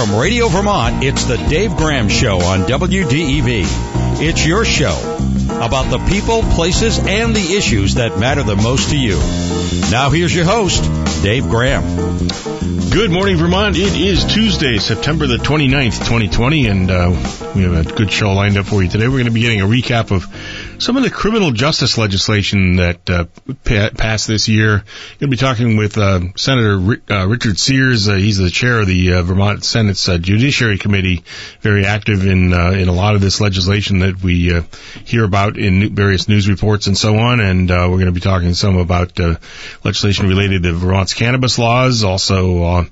From Radio Vermont, it's the Dave Graham Show on WDEV. It's your show about the people, places, and the issues that matter the most to you. Now here's your host, Dave Graham. Good morning, Vermont. It is Tuesday, September the 29th, 2020, and uh, we have a good show lined up for you today. We're going to be getting a recap of some of the criminal justice legislation that uh, pa- passed this year. Going to be talking with uh, Senator uh, Richard Sears. Uh, he's the chair of the uh, Vermont Senate's uh, Judiciary Committee, very active in in a lot of this legislation that we hear about in various news reports and so on. And we're going to be talking some about legislation related to Vermont's cannabis laws, also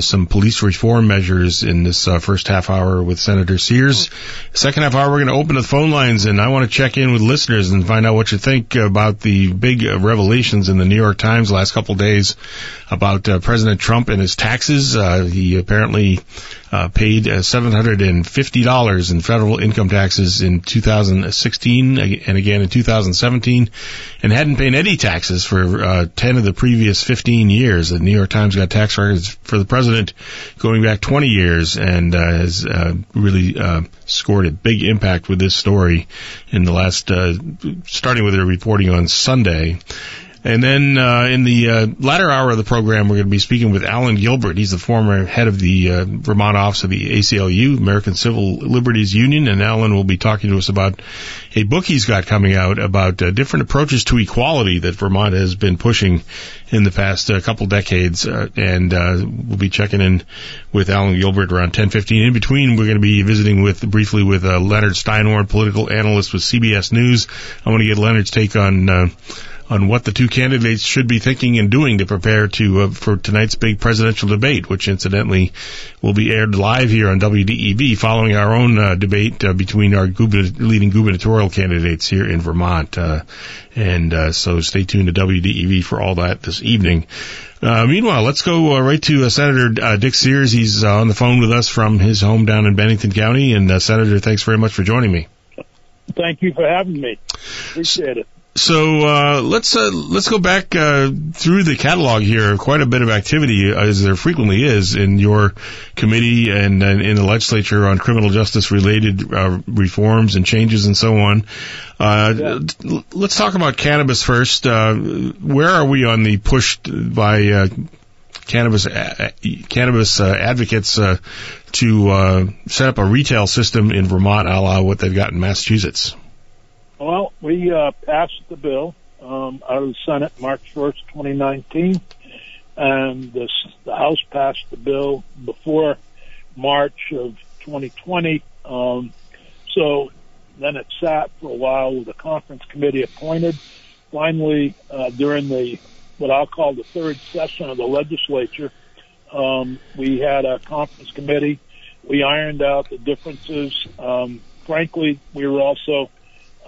some police reform measures in this first half hour with Senator Sears. Second half hour, we're going to open the phone lines, and I want to check in with listeners and find out what you think about the big revelations in the New York Times last couple days about uh, President Trump and his taxes. Uh, he apparently uh, paid $750 in federal income taxes in 2016 and again in 2017 and hadn't paid any taxes for uh, 10 of the previous 15 years. The New York Times got tax records for the president going back 20 years and uh, has uh, really uh, scored a big impact with this story in the last, uh, starting with their reporting on Sunday. And then uh, in the uh, latter hour of the program, we're going to be speaking with Allen Gilbert. He's the former head of the uh, Vermont office of the ACLU, American Civil Liberties Union, and Allen will be talking to us about a book he's got coming out about uh, different approaches to equality that Vermont has been pushing in the past uh, couple decades. Uh, and we'll be checking in with Allen Gilbert around 10:15. In between, we're going to be visiting with briefly with Leonard Steinhorn, political analyst with CBS News. I want to get Leonard's take on on what the two candidates should be thinking and doing to prepare to uh, for tonight's big presidential debate, which incidentally will be aired live here on WDEV following our own uh, debate uh, between our leading gubernatorial candidates here in Vermont. Uh, and uh, so stay tuned to WDEV for all that this evening. Uh, meanwhile, let's go right to Senator Dick Sears. He's on the phone with us from his home down in Bennington County. And Senator, thanks very much for joining me. Thank you for having me. Appreciate it. So uh, let's uh, let's go back uh, through the catalog here. Quite a bit of activity, as there frequently is in your committee and, and in the legislature on criminal justice related uh, reforms and changes and so on. Uh, yeah. Let's talk about cannabis first. Uh, where are we on the push by cannabis cannabis advocates to set up a retail system in Vermont, a la what they've got in Massachusetts? Well, we uh, passed the bill um, out of the Senate March 1st, 2019, and the House passed the bill before March of 2020. Um, so then it sat for a while with a conference committee appointed. Finally, uh, during the what I'll call the third session of the legislature, um, we had a conference committee. We ironed out the differences. Um, frankly, we were also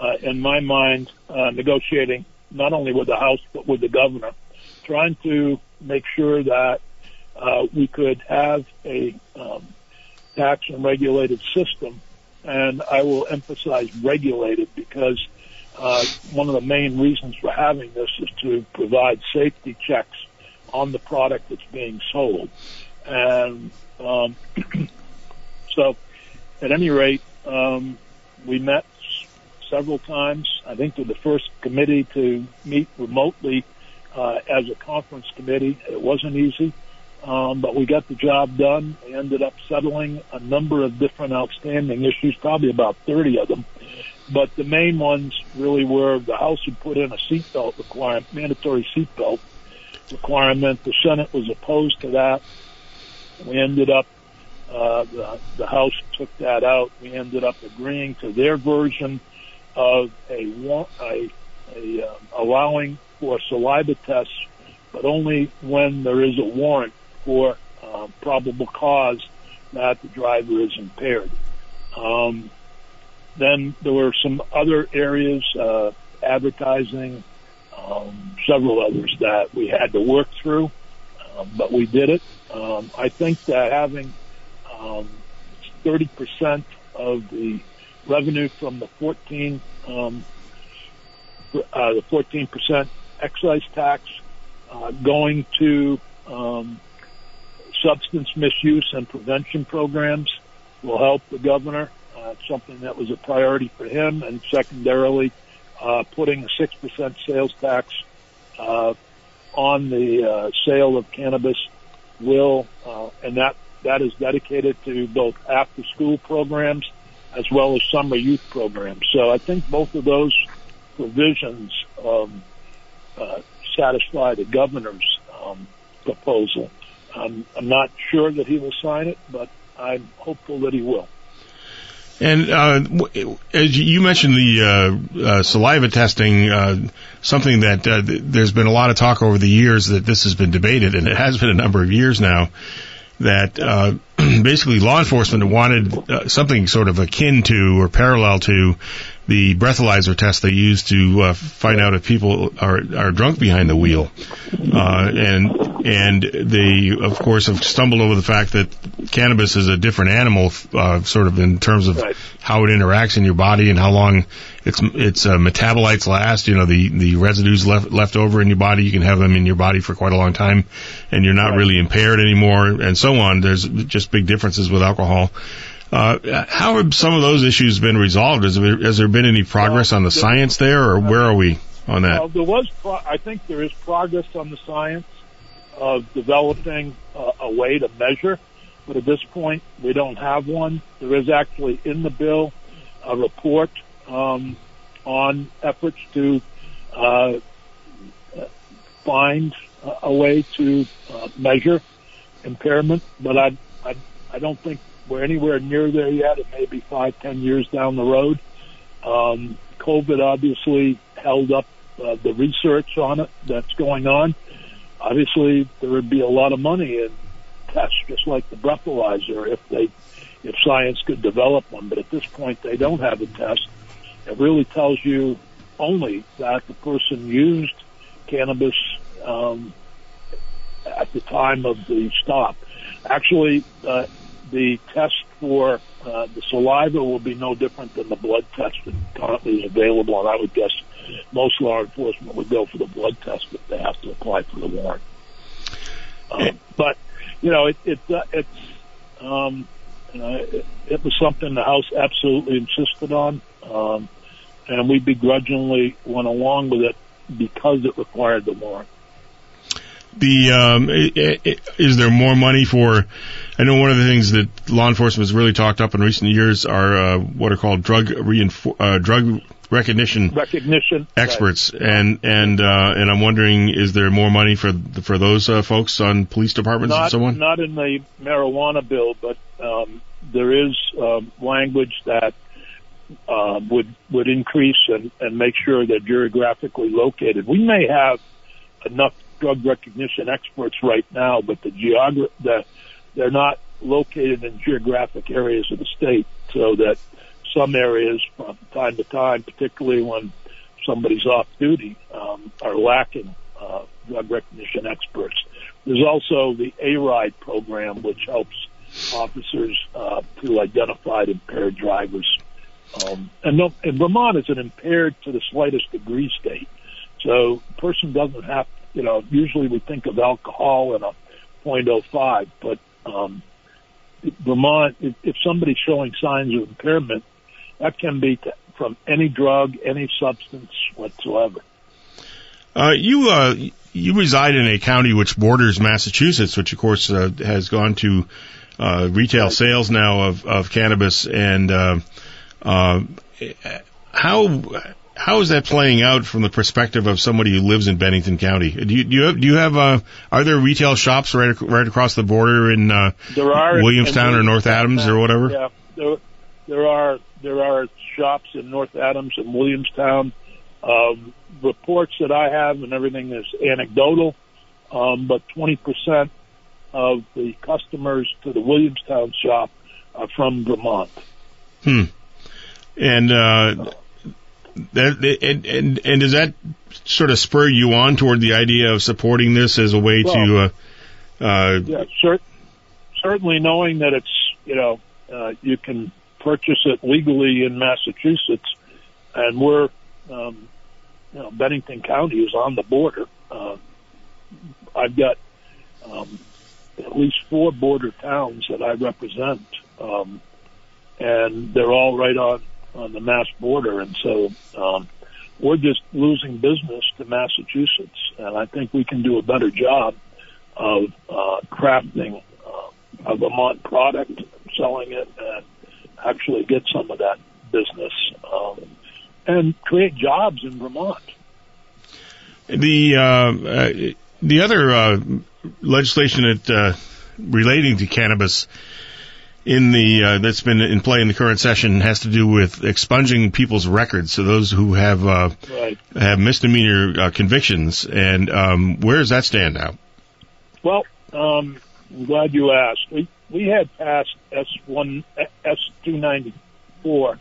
uh, in my mind, uh, negotiating not only with the House but with the governor, trying to make sure that uh, we could have a um, tax and regulated system. And I will emphasize regulated because uh, one of the main reasons for having this is to provide safety checks on the product that's being sold. And um, so, at any rate, um, we met several times. I think we're the first committee to meet remotely uh, as a conference committee. It wasn't easy, um, but we got the job done. We ended up settling a number of different outstanding issues, probably about 30 of them. But the main ones really were the House had put in a seatbelt requirement, mandatory seatbelt requirement. The Senate was opposed to that. We ended up uh, the, the House took that out. We ended up agreeing to their version of a, a, a um, allowing for saliva tests, but only when there is a warrant for uh, probable cause that the driver is impaired. Um, then there were some other areas, uh, advertising, um, several others that we had to work through, um, but we did it. Um, I think that having um, 30% of the revenue from the 14 um, uh, the 14 percent excise tax uh, going to um, substance misuse and prevention programs will help the governor. Uh, it's something that was a priority for him, and secondarily, uh, putting a six percent sales tax uh, on the uh, sale of cannabis will, uh, and that that is dedicated to both after school programs as well as summer youth programs. So I think both of those provisions um, uh, satisfy the governor's um, proposal. I'm, I'm not sure that he will sign it, but I'm hopeful that he will. And uh, as you mentioned, the uh, uh, saliva testing, uh, something that uh, there's been a lot of talk over the years that this has been debated, and it has been a number of years now. That uh, basically law enforcement wanted something sort of akin to or parallel to the breathalyzer test they use to uh, find out if people are are drunk behind the wheel, uh, and and they of course have stumbled over the fact that cannabis is a different animal, uh, sort of in terms of Right. how it interacts in your body and how long its its uh, metabolites last. You know, the the residues left left over in your body, you can have them in your body for quite a long time, and you're not Right. really impaired anymore, and so on. There's just big differences with alcohol. Uh, how have some of those issues been resolved? Has there, has there been any progress on the science there, or where are we on that? Well, there was, pro- I think there is progress on the science of developing uh, a way to measure, but at this point we don't have one. There is actually in the bill a report um, on efforts to uh, find a- way to uh, measure impairment, but I, I, I don't think we're anywhere near there yet. It may be five, ten years down the road. Um, COVID obviously held up uh, the research on it that's going on. Obviously, there would be a lot of money in tests, just like the breathalyzer, if they, if science could develop one. But at this point, they don't have a test. It really tells you only that the person used cannabis um, at the time of the stop. Actually, uh, the test for uh, the saliva will be no different than the blood test that currently is available, and I would guess most law enforcement would go for the blood test if they have to apply for the warrant. Um, but you know, it, it uh, it's um, uh, it, it was something the House absolutely insisted on, um, and we begrudgingly went along with it because it required the warrant. The um, is there more money for? I know one of the things that law enforcement has really talked up in recent years are uh, what are called drug reinfor- uh, drug recognition Recognition experts, and and uh, and I'm wondering, is there more money for for those uh, folks on police departments and so on? not in the marijuana bill, but um, there is um, language that uh, would would increase and, and make sure they're geographically located. We may have enough drug recognition experts right now, but the geogra- the they're not located in geographic areas of the state, so that some areas from time to time, particularly when somebody's off duty, um, are lacking uh, drug recognition experts. There's also the A-RIDE program, which helps officers uh, to identify impaired drivers. Um, and, no, and Vermont is an impaired to the slightest degree state. So a person doesn't have, you know, usually we think of alcohol and a .05, but um, Vermont, if, if somebody's showing signs of impairment, that can be t- from any drug, any substance whatsoever. Uh, you uh, you reside in a county which borders Massachusetts, which of course uh, has gone to uh, retail sales now of, of cannabis. And uh, uh, how how is that playing out from the perspective of somebody who lives in Bennington County? Do you do you have, do you have uh, are there retail shops right right across the border in uh, There are Williamstown or North Adams or whatever? Yeah, there, there are there are shops in North Adams and Williamstown. Um, reports that I have and everything is anecdotal, um, but 20% of the customers to the Williamstown shop are from Vermont. Hmm. And uh, that and, and and does that sort of spur you on toward the idea of supporting this as a way to? Uh, uh, Yeah, cer- certainly knowing that it's you know uh, you can purchase it legally in Massachusetts, and we're um, you know Bennington County is on the border. Uh, I've got um, at least four border towns that I represent, um, and they're all right on on the Mass border, and so um, we're just losing business to Massachusetts, and I think we can do a better job of uh, crafting uh, a Vermont product, selling it, and actually get some of that business um, and create jobs in Vermont. The uh, uh, the other uh, legislation that uh, relating to cannabis in the uh, that's been in play in the current session has to do with expunging people's records. So those who have uh, Right. have misdemeanor uh, convictions, and um, where does that stand now? Well, um, I'm glad you asked. We we had passed S one S two ninety four,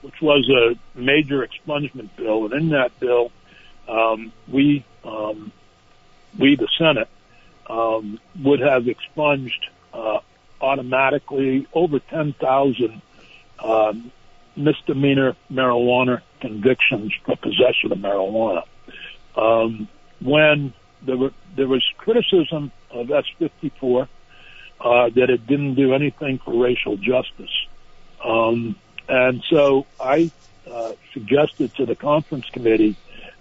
which was a major expungement bill, and in that bill, um, we um, we the Senate um, would have expunged uh, automatically over ten thousand um, misdemeanor marijuana convictions for possession of marijuana. Um, when there, were, there was criticism of S54 uh, that it didn't do anything for racial justice. Um, and so I uh, suggested to the conference committee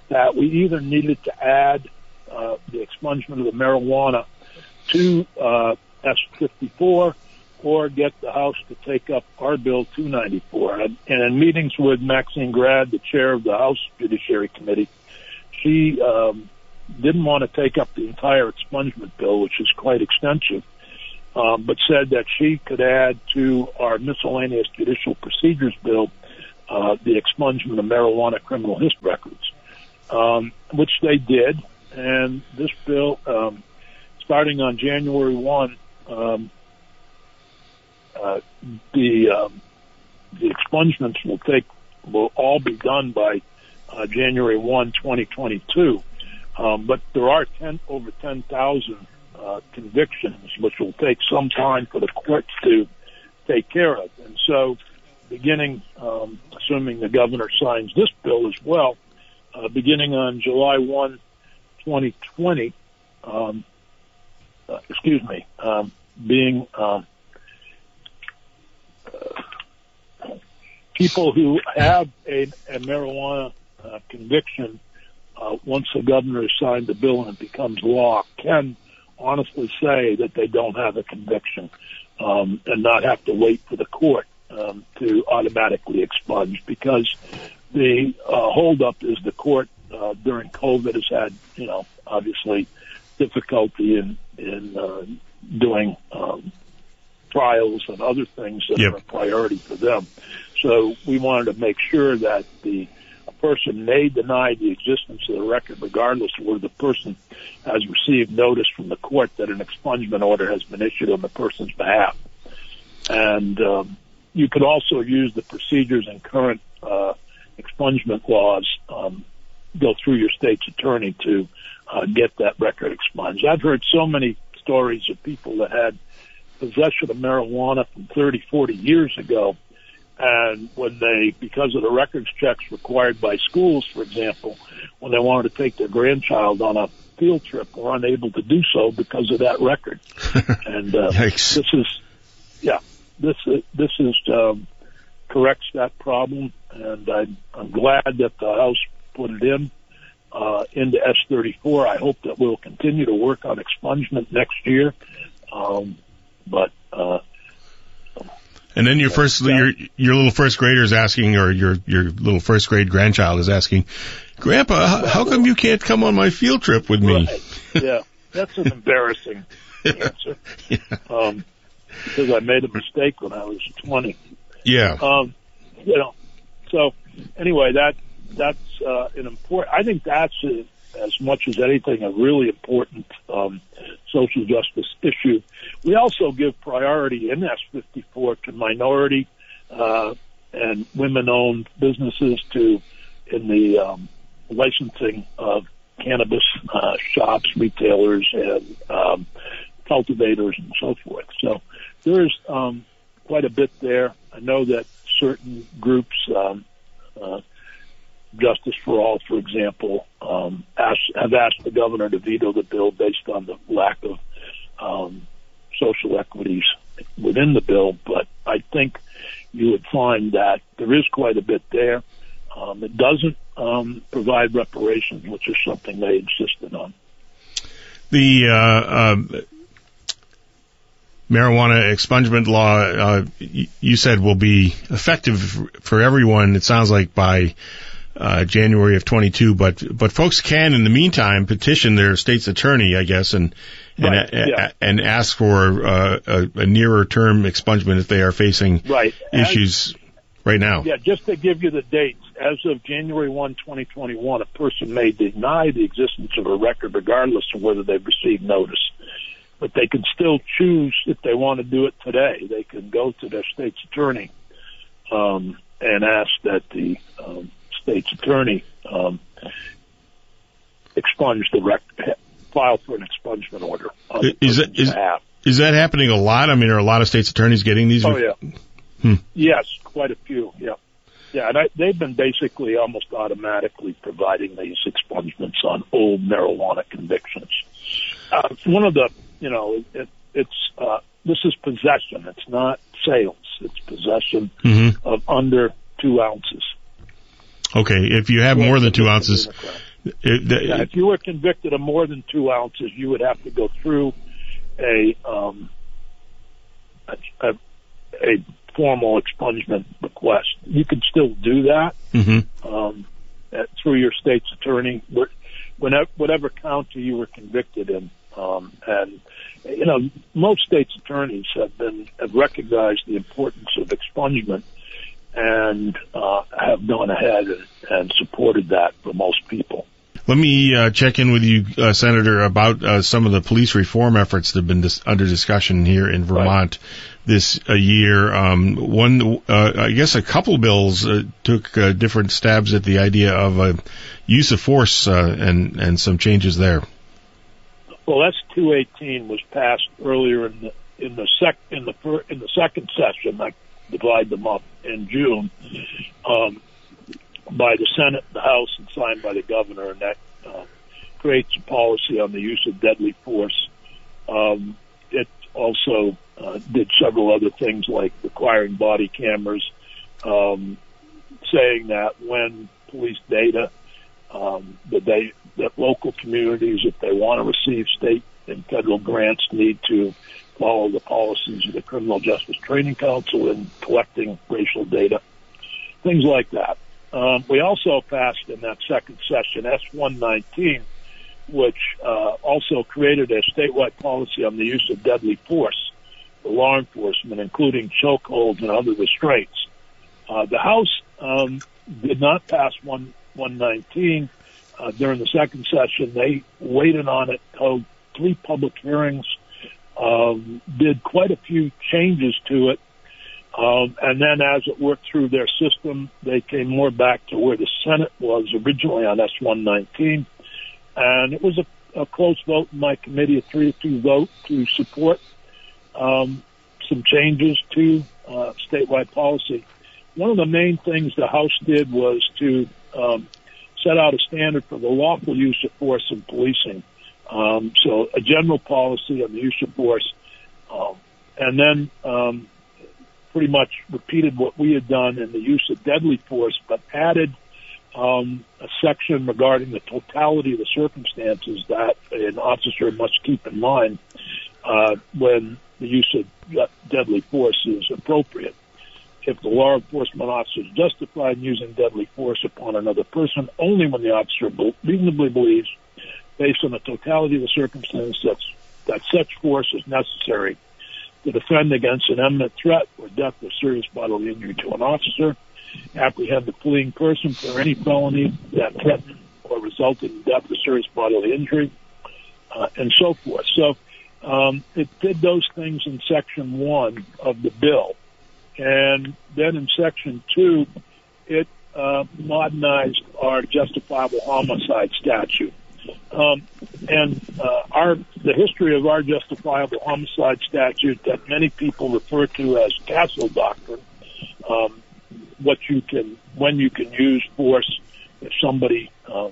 that we either needed to add uh, the expungement of the marijuana to uh, S54 or get the House to take up our bill 294. And, in meetings with Maxine Grad, the chair of the House Judiciary Committee, she um, didn't want to take up the entire expungement bill, which is quite extensive, um, but said that she could add to our miscellaneous judicial procedures bill uh, the expungement of marijuana criminal history records, um, which they did. And this bill, um, starting on January 1, um, uh, the um, the expungements will take will all be done by uh, January 1, 2022. Um, but there are 10, over 10,000 uh, convictions, which will take some time for the courts to take care of. And so, beginning, um, assuming the governor signs this bill as well, uh, beginning on July 1, 2020, um, uh, excuse me, um, being um, people who have a, a marijuana uh, conviction uh, once the governor has signed the bill and it becomes law, can honestly say that they don't have a conviction um, and not have to wait for the court um, to automatically expunge because the uh, holdup is the court uh, during COVID has had, you know, obviously difficulty in in uh, doing um, trials and other things that Yep. are a priority for them. So we wanted to make sure that the a person may deny the existence of the record regardless of whether the person has received notice from the court that an expungement order has been issued on the person's behalf. And um, you could also use the procedures in current uh, expungement laws, um, go through your state's attorney to uh, get that record expunged. I've heard so many stories of people that had possession of marijuana from 30, 40 years ago. And when they, because of the records checks required by schools, for example, when they wanted to take their grandchild on a field trip, were unable to do so because of that record. and uh, Yikes. this is, yeah, this is this is um, corrects that problem, and I, I'm glad that the House put it in uh, into S34. I hope that we'll continue to work on expungement next year. Um, but uh, And then your first, your your little first grader is asking, or your your little first grade grandchild is asking, Grandpa, how, come you can't come on my field trip with me? Right. yeah, that's an embarrassing answer. Yeah. Um, because I made a mistake when I was 20. Yeah. Um, you know, so anyway, that that's uh, an important. I think that's a, as much as anything a really important um, social justice issue. We also give priority in S54 to minority uh, and women-owned businesses to in the um, licensing of cannabis uh, shops, retailers, and um, cultivators, and so forth. So there's um, quite a bit there. I know that certain groups, um, uh, Justice for All, for example, um, have asked the governor to veto the bill based on the lack of um, social equities within the bill, but I think you would find that there is quite a bit there. Um, it doesn't um, provide reparations, which is something they insisted on. The uh, uh, marijuana expungement law, uh, you said, will be effective for everyone. It sounds like by uh, January of 22, but but folks can in the meantime petition their state's attorney, I guess, and and right, yeah. and ask for uh, a, a, nearer term expungement if they are facing right. issues as, right now. Yeah, just to give you the dates, as of January 1, 2021, a person may deny the existence of a record regardless of whether they've received notice. But they can still choose if they want to do it today. They can go to their state's attorney um, and ask that the um, state's attorney um, expunge the rec- file for an expungement order. Is that is, is that happening a lot? I mean, are a lot of states attorneys getting these? Oh yeah. Hmm. Yes, quite a few. Yeah. Yeah, and I, they've been basically almost automatically providing these expungements on old marijuana convictions. Uh, one of the, you know, it, it's uh, this is possession. It's not sales. It's possession mm-hmm. of under two ounces. Okay, if you have more than two ounces, it, the, yeah, if you were convicted of more than two ounces, you would have to go through a um, a, a, a formal expungement request. You can still do that mm-hmm. um, at, through your state's attorney, whenever, whatever county you were convicted in. Um, and you know, most states' attorneys have been have recognized the importance of expungement and uh, have gone ahead and, and supported that for most people. Let me uh, check in with you, uh, Senator, about uh, some of the police reform efforts that have been dis- under discussion here in Vermont right. this uh, year. Um, one, uh, I guess, a couple bills uh, took different stabs at the idea of a use of force and and some changes there. Well, S two eighteen was passed earlier in the in the sec in the in the second session. I divide them up in June. Um, by the Senate, the House, and signed by the governor, and that uh, creates a policy on the use of deadly force. Um, it also uh, did several other things like requiring body cameras, um, saying that when police data, um, that they that local communities, if they want to receive state and federal grants, need to follow the policies of the Criminal Justice Training Council in collecting racial data, things like that. Um, we also passed in that second session S119, which uh, also created a statewide policy on the use of deadly force for law enforcement, including chokeholds and other restraints. Uh, the House um, did not pass one, 119 uh, during the second session. They waited on it, held three public hearings, um, did quite a few changes to it, um, and then as it worked through their system, they came more back to where the Senate was originally on S-119. And it was a, a close vote in my committee, a 3-2 vote to support um, some changes to uh, statewide policy. One of the main things the House did was to um, set out a standard for the lawful use of force in policing. Um, so a general policy on the use of force. Um, and then um, pretty much repeated what we had done in the use of deadly force, but added um, a section regarding the totality of the circumstances that an officer must keep in mind uh, when the use of deadly force is appropriate. If the law enforcement officer is justified in using deadly force upon another person, only when the officer reasonably believes, based on the totality of the circumstances, that, that such force is necessary to defend against an imminent threat or death or serious bodily injury to an officer, apprehend the fleeing person for any felony that threatened or resulted in death or serious bodily injury, uh, and so forth. So um, it did those things in Section 1 of the bill. And then in Section 2, it uh, modernized our justifiable homicide statute. Um, and uh, our the history of our justifiable homicide statute that many people refer to as castle doctrine, um, what you can when you can use force if somebody um,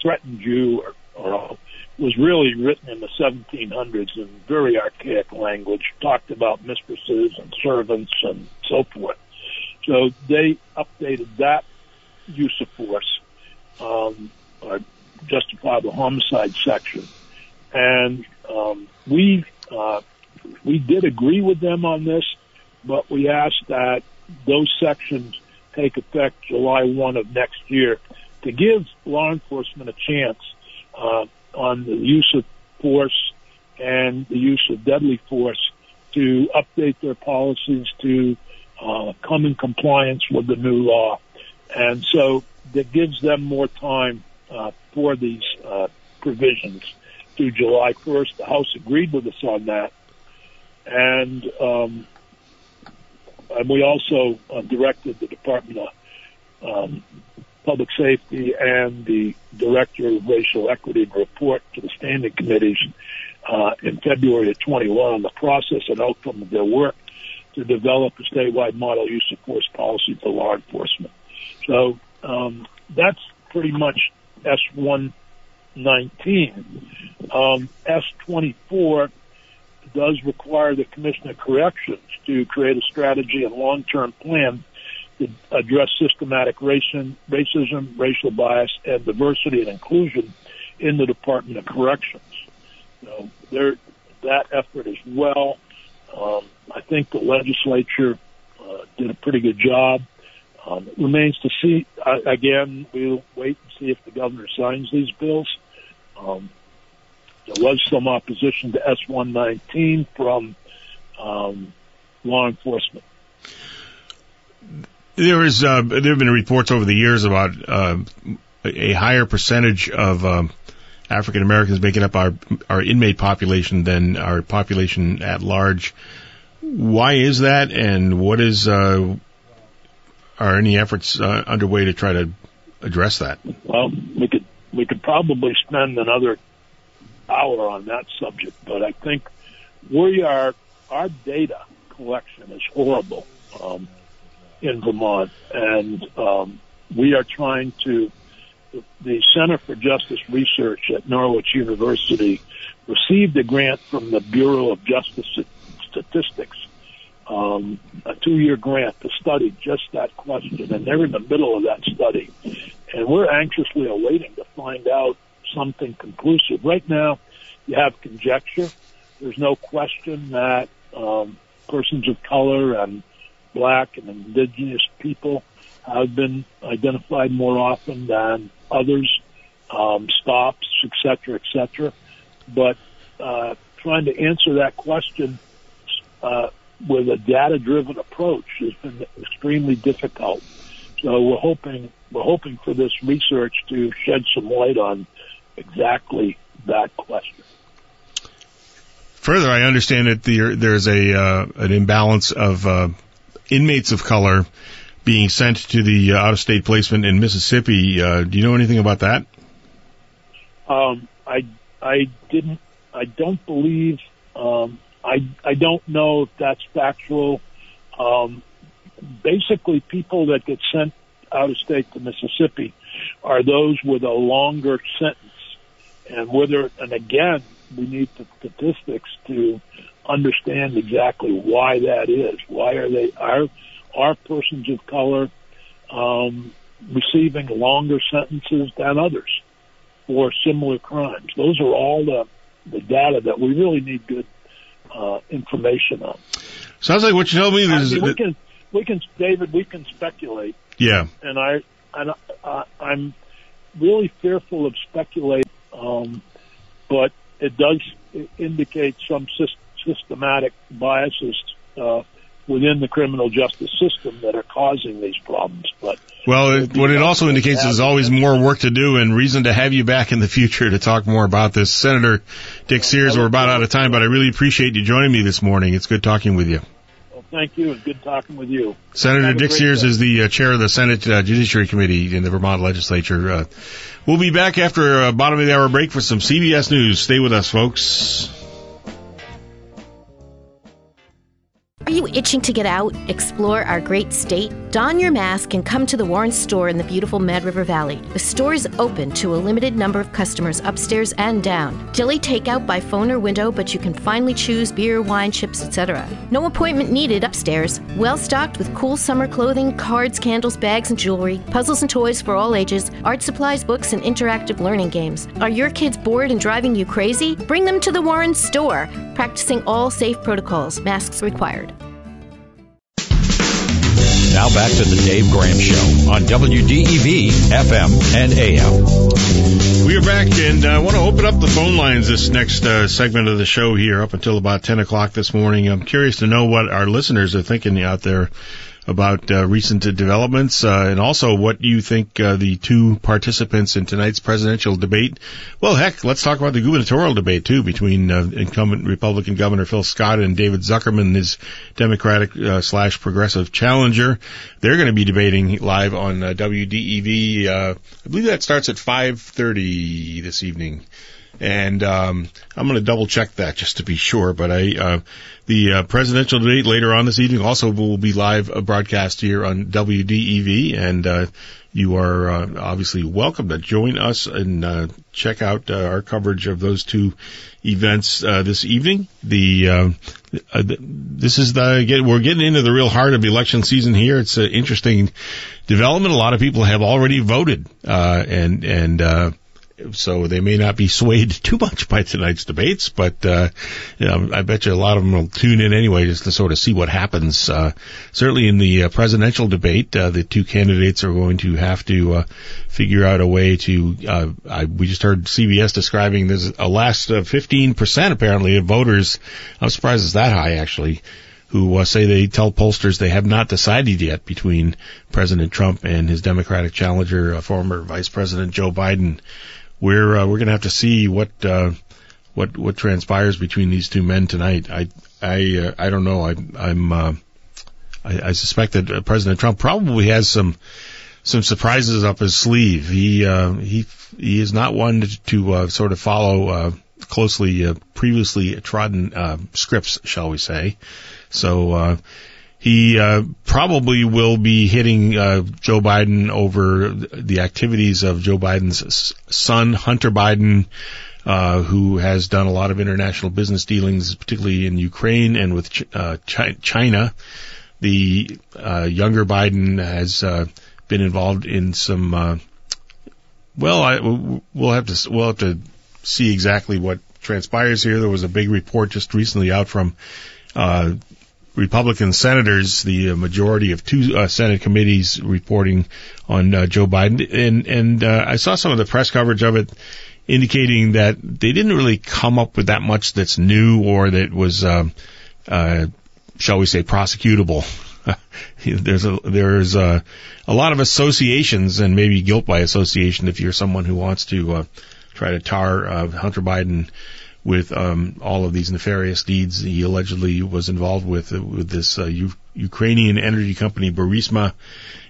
threatens you or, or was really written in the 1700s in very archaic language, talked about mistresses and servants and so forth. So they updated that use of force, um, or justifiable homicide section, and um, we uh, we did agree with them on this, but we asked that those sections take effect July 1 of next year to give law enforcement a chance uh, on the use of force and the use of deadly force to update their policies to uh, come in compliance with the new law. And so that gives them more time uh, for these uh, provisions through July 1st. The House agreed with us on that. And, um, and we also uh, directed the Department of um, Public Safety and the Director of Racial Equity to report to the standing committees uh, in February of 21 on the process and outcome of their work to develop a statewide model use of force policy for law enforcement. So um, that's pretty much S119. Um, S24 does require the Commissioner of Corrections to create a strategy and long-term plan to address systematic racism, racism, racial bias, and diversity and inclusion in the Department of Corrections. There, that effort as well. Um, I think the legislature uh, did a pretty good job. Um, it remains to see. Uh, again, we'll wait and see if the governor signs these bills. Um, there was some opposition to S119 from um, law enforcement. There is uh, there have been reports over the years about uh, a higher percentage of um, African Americans making up our our inmate population than our population at large. Why is that, and what is uh, are any efforts uh, underway to try to address that? Well, we could we could probably spend another hour on that subject, but I think we are our data collection is horrible um, in Vermont, and um, we are trying to. The Center for Justice Research at Norwich University received a grant from the Bureau of Justice Statistics, um, a two-year grant to study just that question, and they're in the middle of that study, and we're anxiously awaiting to find out something conclusive. Right now, you have conjecture. There's no question that um, persons of color and black and indigenous people have been identified more often than others, um, stops, et cetera, et cetera. But uh, trying to answer that question uh, with a data-driven approach has been extremely difficult. So we're hoping we're hoping for this research to shed some light on exactly that question. Further, I understand that there, there's a uh, an imbalance of uh, inmates of color being sent to the uh, out-of-state placement in Mississippi. Uh, do you know anything about that? Um, I I didn't. I don't believe. Um, I I don't know if that's factual. Um, basically, people that get sent out of state to Mississippi are those with a longer sentence, and whether and again we need the statistics to understand exactly why that is. Why are they are are persons of color um, receiving longer sentences than others for similar crimes? Those are all the the data that we really need good uh, information on. Sounds like what you told me is I mean, we can we can David we can speculate. Yeah, and I and uh, I'm really fearful of speculating, um, but it does indicate some systematic biases uh, within the criminal justice system that are causing these problems. But well, it, what it also indicates is there's always more work to do and reason to have you back in the future to talk more about this. Senator Dick Sears, we're about out of time, but I really appreciate you joining me this morning. It's good talking with you. Well, thank you, and good talking with you. Senator Dick Sears day. is the uh, chair of the Senate uh, Judiciary Committee in the Vermont Legislature. Uh, we'll be back after a bottom of the hour break for some CBS News. Stay with us, folks. You itching to get out, explore our great state? Don your mask and come to the Warren store in the beautiful Mad River Valley. The store is open to a limited number of customers upstairs and down. Deli takeout by phone or window, but you can finally choose beer, wine, chips, etc. No appointment needed upstairs. Well stocked with cool summer clothing, cards, candles, bags, and jewelry, puzzles and toys for all ages, art supplies, books, and interactive learning games. Are your kids bored and driving you crazy? Bring them to the Warren store, practicing all safe protocols, masks required. Now back to the Dave Graham Show on WDEV FM and AM. We are back, and I want to open up the phone lines this next uh, segment of the show here up until about 10 o'clock this morning. I'm curious to know what our listeners are thinking out there about uh, recent developments uh, and also what you think uh, the two participants in tonight's presidential debate. Well, heck, let's talk about the gubernatorial debate too between uh, incumbent Republican Governor Phil Scott and David Zuckerman, his Democratic uh, slash progressive challenger. They're going to be debating live on uh, WDEV. I believe that starts at 5:30 this evening and um, I'm going to double check that just to be sure. But I, uh, the uh, presidential debate later on this evening also will be live uh, broadcast here on WDEV, and uh, you are uh, obviously welcome to join us and uh, check out our coverage of those two events this evening. The this is the we're getting into the real heart of election season here. It's an interesting development. A lot of people have already voted, and and so they may not be swayed too much by tonight's debates, but uh, you know, I bet you a lot of them will tune in anyway just to sort of see what happens. Uh, certainly in the uh, presidential debate, uh, the two candidates are going to have to uh, figure out a way to. Uh, I, we just heard CBS describing there's a last uh, 15% apparently of voters. I'm surprised it's that high actually who uh, say they tell pollsters they have not decided yet between President Trump and his Democratic challenger, uh, former Vice President Joe Biden we're uh, we're going to have to see what uh, what what transpires between these two men tonight. I I uh, I don't know. I, I'm uh, I, I suspect that uh, President Trump probably has some some surprises up his sleeve. He uh, he he is not one to, to uh, sort of follow uh, closely uh, previously trodden uh, scripts, shall we say? So. Uh, he uh, probably will be hitting uh, Joe Biden over the activities of Joe Biden's son, Hunter Biden, uh, who has done a lot of international business dealings, particularly in Ukraine and with uh, China. The uh, younger Biden has uh, been involved in some. well, I, we'll have to we'll have to see exactly what transpires here. There was a big report just recently out from uh, Republican senators, the uh, majority of two uh, Senate committees reporting on uh, Joe Biden, and and uh, I saw some of the press coverage of it, indicating that they didn't really come up with that much that's new or that was, um, uh, shall we say, prosecutable. there's a there's a, a lot of associations and maybe guilt by association if you're someone who wants to uh, try to tar Hunter Biden with um, all of these nefarious deeds he allegedly was involved with uh, with this uh, U- Ukrainian energy company Burisma,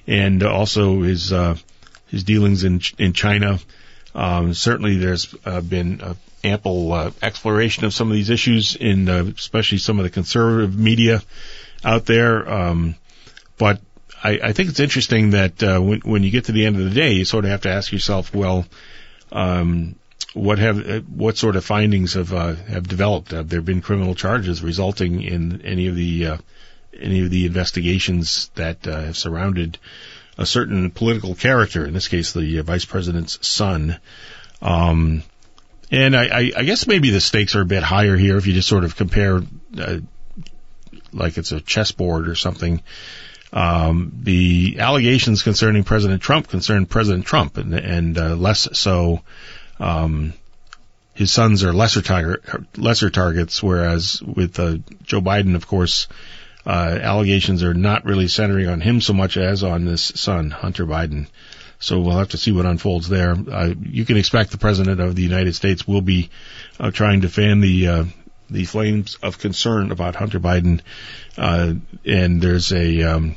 and also his uh, his dealings in in China. Um, certainly, there's uh, been ample uh, exploration of some of these issues in uh, especially some of the conservative media out there. Um, but I, I, think it's interesting that when, when you get to the end of the day, you sort of have to ask yourself, well. Um, what have uh, what sort of findings have uh, have developed? Have there been criminal charges resulting in any of the uh, any of the investigations that uh, have surrounded a certain political character? In this case, the uh, vice president's son. Um, and I, I, I, guess maybe the stakes are a bit higher here if you just sort of compare, uh, like it's a chessboard or something. Um, the allegations concerning President Trump concern President Trump, and, and less so um, his sons are lesser target, lesser targets, whereas with uh, Joe Biden, of course, uh, allegations are not really centering on him so much as on this son, Hunter Biden. So we'll have to see what unfolds there. Uh, you can expect the president of the United States will be uh, trying to fan the uh, the flames of concern about Hunter Biden, uh, and there's a um,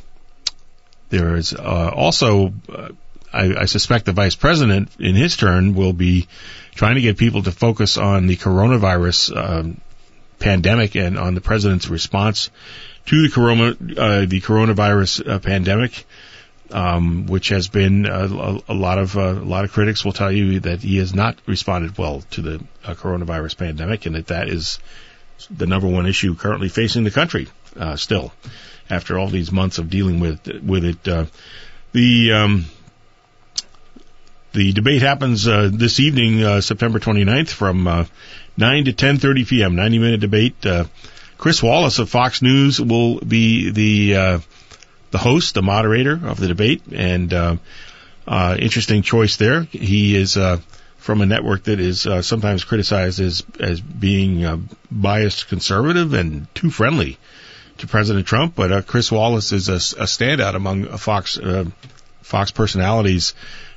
there is also I, I suspect the vice president, in his turn, will be trying to get people to focus on the coronavirus um, pandemic and on the president's response to the corona uh, the coronavirus uh, pandemic, um, which has been a, a, a lot of uh, a lot of critics will tell you that he has not responded well to the uh, coronavirus pandemic, and that that is the number one issue currently facing the country uh, still after all these months of dealing with with it. Uh, the um, the debate happens uh, this evening, uh, September 29th, from uh, 9 to 10:30 p.m. 90 minute debate. Uh, Chris Wallace of Fox News will be the uh, the host, the moderator of the debate, and uh, interesting choice there. He is uh, from a network that is sometimes criticized as as being biased conservative and too friendly to President Trump, but uh, Chris Wallace is a, a standout among Fox Fox personalities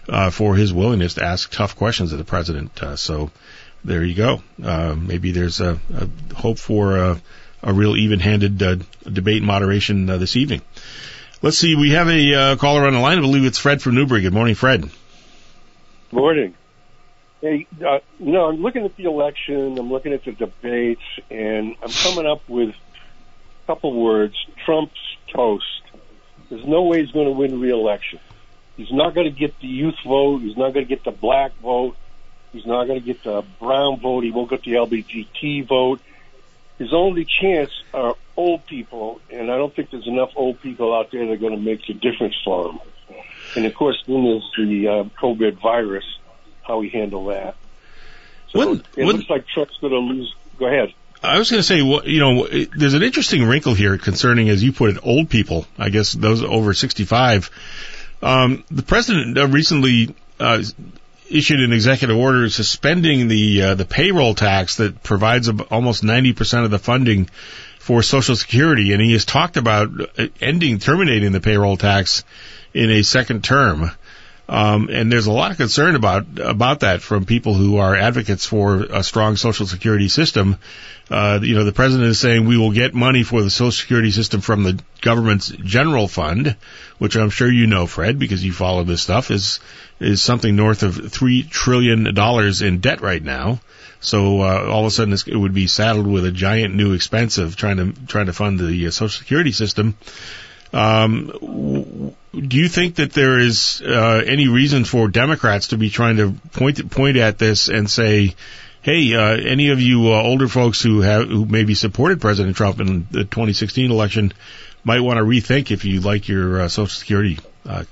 uh, for his willingness to ask tough questions of the president. Uh, so there you go. Uh, maybe there's a, a hope for a, a real even-handed uh, debate moderation uh, this evening. Let's see. We have a uh, caller on the line. I believe it's Fred from Newbury. Good morning, Fred. Morning. Hey, you know, I'm looking at the election, I'm looking at the debates, and I'm coming up with a couple words. Trump's toast. There's no way he's going to win re-election. He's not going to get the youth vote. He's not going to get the black vote. He's not going to get the brown vote. He won't get the LGBT vote. His only chance are old people, and I don't think there's enough old people out there that are going to make the difference for him. And of course, then there's the uh, COVID virus, how we handle that. So When- it looks like Trump's going to lose. Go ahead. I was going to say, you know, there's an interesting wrinkle here concerning, as you put it, old people. I guess those over 65. Um, the president uh, recently uh, issued an executive order suspending the uh, the payroll tax that provides almost 90 percent of the funding for Social Security, and he has talked about uh, ending, terminating the payroll tax in a second term. Um, and there's a lot of concern about about that from people who are advocates for a strong Social Security system. Uh, you know, the president is saying we will get money for the Social Security system from the government's general fund, which I'm sure you know, Fred, because you follow this stuff. is is something north of three trillion dollars in debt right now. So uh, all of a sudden, it would be saddled with a giant new expense of trying to trying to fund the uh, Social Security system. Um, do you think that there is uh, any reason for Democrats to be trying to point point at this and say, "Hey, uh, any of you uh, older folks who have who maybe supported President Trump in the 2016 election might want to rethink if you like your uh, Social Security." Uh,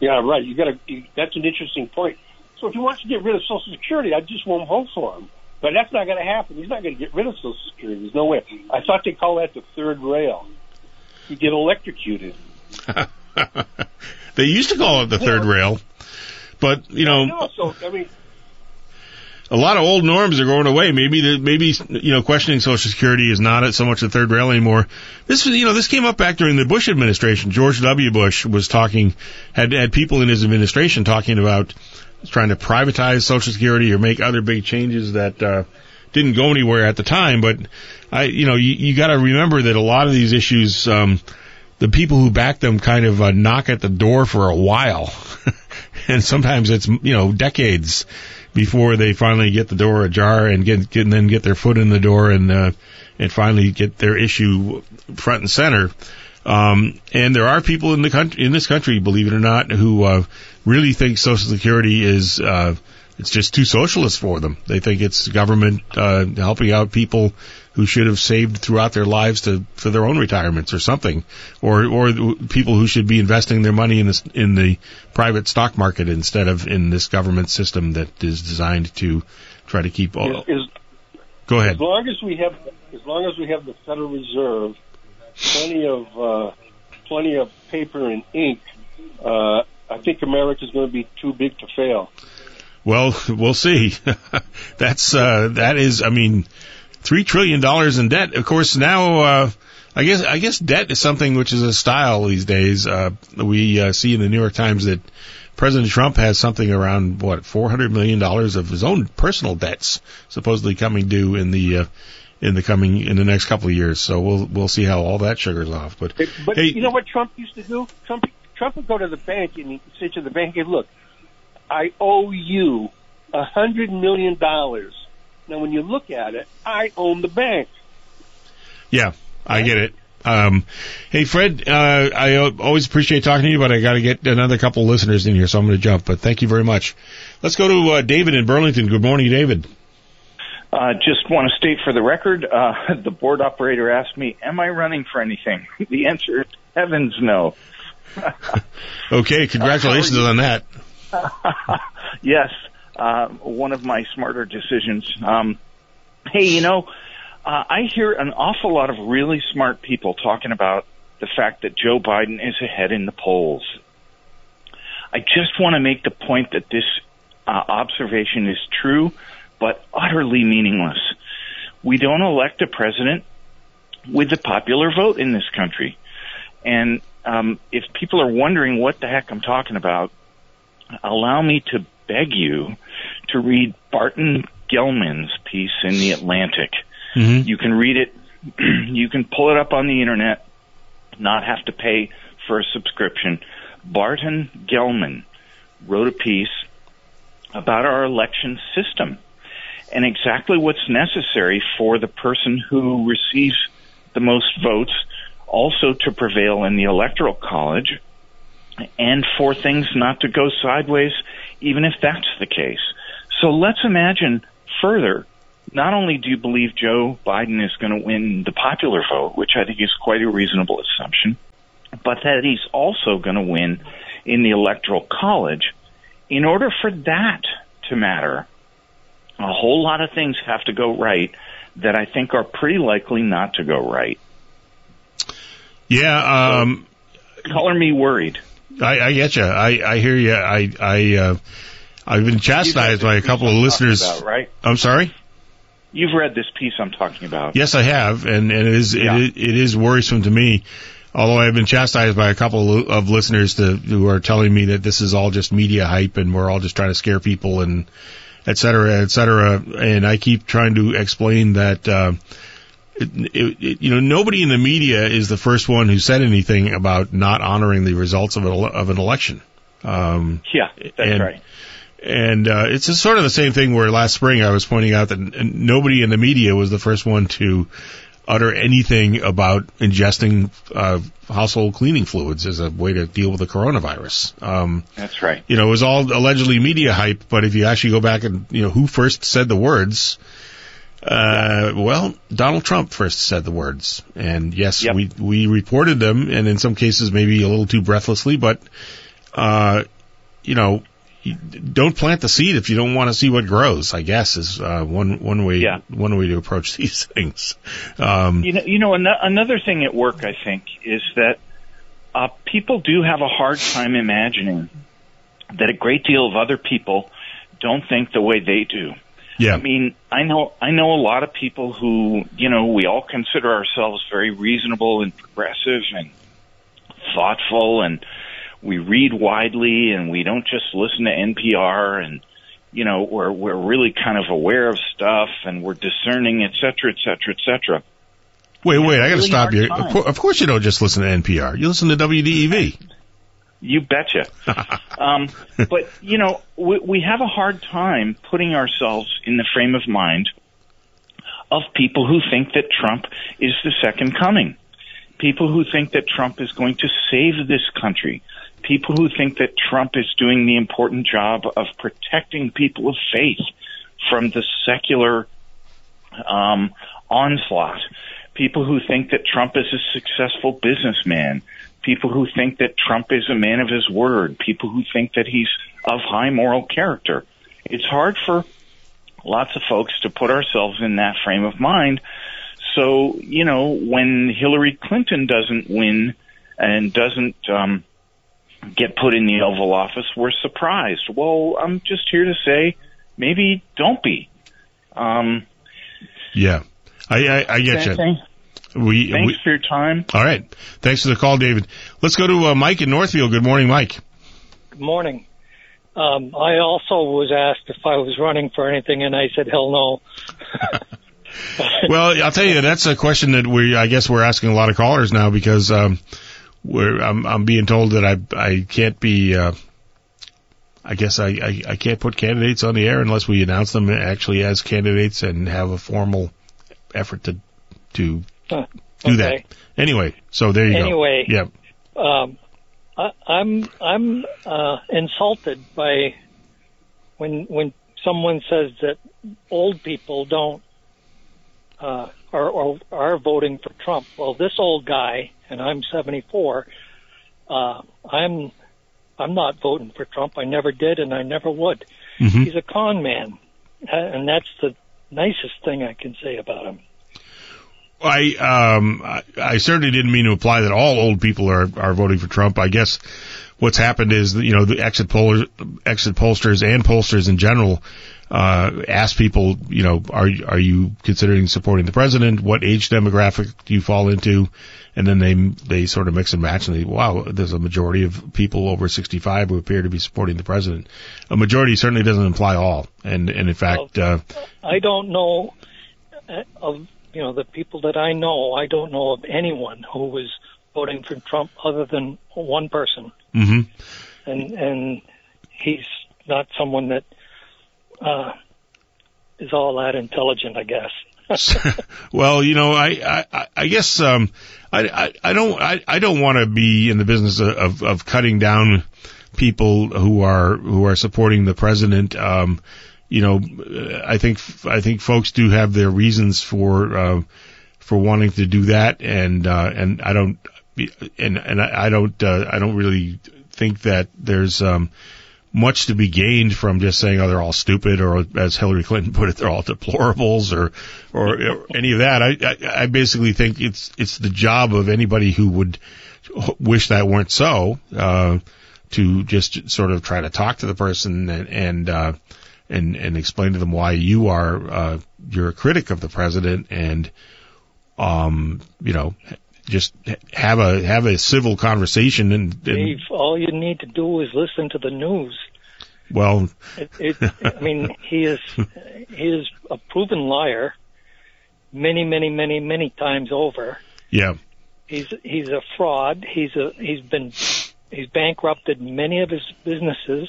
Yeah, right. You got to. That's an interesting point. So if he wants to get rid of Social Security, I just won't vote for him. But that's not going to happen. He's not going to get rid of Social Security. There's no way. I thought they call that the third rail. You get electrocuted. they used to call it the third rail, but you know, No, so I mean, a lot of old norms are going away. Maybe the, maybe you know questioning Social Security is not so much the third rail anymore. This was you know this came up back during the Bush administration. George W. Bush was talking had had people in his administration talking about trying to privatize Social Security or make other big changes that uh, didn't go anywhere at the time. But I you know you, you got to remember that a lot of these issues. Um, the people who back them kind of uh, knock at the door for a while, and sometimes it's you know decades before they finally get the door ajar and get, get and then get their foot in the door and uh, and finally get their issue front and center. Um, and there are people in the country in this country, believe it or not, who uh, really think Social Security is uh, it's just too socialist for them. They think it's government uh, helping out people who should have saved throughout their lives to for their own retirements or something, or or people who should be investing their money in this in the private stock market instead of in this government system that is designed to try to keep all. as, Go ahead. as long as we have, as long as we have the Federal Reserve, plenty of uh, plenty of paper and ink, uh, I think America's going to be too big to fail. Well, we'll see. That's uh, that is, I mean, three trillion dollars in debt. Of course, now uh, I guess I guess debt is something which is a style these days. Uh, we uh, see in the New York Times that President Trump has something around what four hundred million dollars of his own personal debts supposedly coming due in the uh, in the coming in the next couple of years. So we'll we'll see how all that sugars off. But But hey, you know what Trump used to do? Trump Trump would go to the bank and he'd say to the bank, hey, "Look, I owe you a hundred million dollars." Now, when you look at it, I own the bank. Yeah, I get it. Um, hey, Fred, uh, I always appreciate talking to you, but I got to get another couple listeners in here, so I'm going to jump. But thank you very much. Let's go to uh, David in Burlington. Good morning, David. Uh, just want to state for the record, uh, the board operator asked me, "Am I running for anything?" The answer is heavens no. okay, congratulations on that. yes, uh, one of my smarter decisions. Um, hey, you know, uh, I hear an awful lot of really smart people talking about the fact that Joe Biden is ahead in the polls. I just want to make the point that this uh, observation is true, but utterly meaningless. We don't elect a president with the popular vote in this country. And um, if people are wondering what the heck I'm talking about, allow me to beg you to read Barton Gellman's piece in the Atlantic. Mm-hmm. You can read it. you can pull it up on the internet, not have to pay for a subscription. Barton Gellman wrote a piece about our election system and exactly what's necessary for the person who receives the most votes also to prevail in the electoral college and for things not to go sideways even if that's the case. So let's imagine further not only do you believe Joe Biden is going to win the popular vote, which I think is quite a reasonable assumption, but that he's also going to win in the electoral college. In order for that to matter, a whole lot of things have to go right that I think are pretty likely not to go right. Yeah, um, so, color me worried. I, I get you. I, I hear you. I, I, uh, I've been chastised by a couple of listeners. About, right? I'm sorry. You've read this piece I'm talking about. Yes, I have, and, and it is yeah. it, it is worrisome to me. Although I've been chastised by a couple of listeners to, who are telling me that this is all just media hype and we're all just trying to scare people and et cetera, et cetera. And I keep trying to explain that, uh, it, it, you know, nobody in the media is the first one who said anything about not honoring the results of, a, of an election. Um, yeah, that's and, right. And uh, it's sort of the same thing where last spring I was pointing out that nobody in the media was the first one to utter anything about ingesting uh, household cleaning fluids as a way to deal with the coronavirus. Um, That's right. You know, it was all allegedly media hype, but if you actually go back and you know who first said the words, uh, well, Donald Trump first said the words, and yes, yep. we we reported them, and in some cases maybe a little too breathlessly, but uh, you know, don't plant the seed if you don't want to see what grows. I guess is uh, one one way yeah. one way to approach these things. Um, you know, you know, an- another thing at work, I think, is that uh, people do have a hard time imagining that a great deal of other people don't think the way they do. Yeah. I mean, I know I know a lot of people who, you know, we all consider ourselves very reasonable and progressive and thoughtful and we read widely and we don't just listen to NPR and you know we're we're really kind of aware of stuff and we're discerning et cetera et cetera et cetera. Wait wait i got to really stop you. of course you don't just listen to npr you listen to wdev you betcha. Um, but you know we, we have a hard time putting ourselves in the frame of mind of people who think that trump is the second coming. People who think that trump is going to save this country people who think that Trump is doing the important job of protecting people of faith from the secular um, onslaught, people who think that Trump is a successful businessman, people who think that Trump is a man of his word, people who think that he's of high moral character. It's hard for lots of folks to put ourselves in that frame of mind. So, you know, when Hillary Clinton doesn't win and doesn't um, get put in the Oval Office, we're surprised. Well, I'm just here to say, maybe don't be. Um, yeah, I, I, I get you. We, Thanks we, for your time. All right. Thanks for the call, David. Let's go to uh, Mike in Northfield. Good morning, Mike. Good morning. Um, I also was asked if I was running for anything, and I said, hell no. well, I'll tell you, that's a question that we, I guess we're asking a lot of callers now because, um, where I'm, I'm being told that I I can't be. Uh, I guess I, I, I can't put candidates on the air unless we announce them actually as candidates and have a formal effort to to Huh. Do Okay. that. Anyway, so there you Anyway. go. Yeah. um, I, I'm I'm uh, insulted by when when someone says that old people don't uh, are, are are voting for Trump. Well, this old guy, and I'm 74. Uh, I'm I'm not voting for Trump. I never did, and I never would. Mhm. He's a con man, uh, and that's the nicest thing I can say about him. I um I, I certainly didn't mean to imply that all old people are are voting for Trump. I guess what's happened is you know the exit pollers, exit pollsters and pollsters in general uh ask people you know are are you considering supporting the president? What age demographic do you fall into? And then they they sort of mix and match and they wow there's a majority of people over 65 who appear to be supporting the president. A majority certainly doesn't imply all. And and in fact uh I don't know uh, of you know the people that I know. I don't know of anyone who was voting for Trump other than one person, mhm and and he's not someone that uh, is all that intelligent, I guess. well, you know, I, I, I guess, um, I, I, I don't, I, I don't want to be in the business of, of, cutting down people who are, who are supporting the president. Um, you know, I think, I think folks do have their reasons for, uh, for wanting to do that. And, uh, and I don't, and, and I I don't, uh, I don't really think that there's, um, much to be gained from just saying, oh, they're all stupid, or as Hillary Clinton put it, they're all deplorables, or, or, or any of that. I, I, I basically think it's, it's the job of anybody who would wish that weren't so, uh, to just sort of try to talk to the person and, and, uh, and, and explain to them why you are, uh, you're a critic of the president and, um, you know, just have a, have a civil conversation and, and Dave, all you need to do is listen to the news. well, It, it, I mean, he is he is a proven liar, many, many, many, many times over. yeah. He's he's a fraud. He's a he's been he's bankrupted many of his businesses.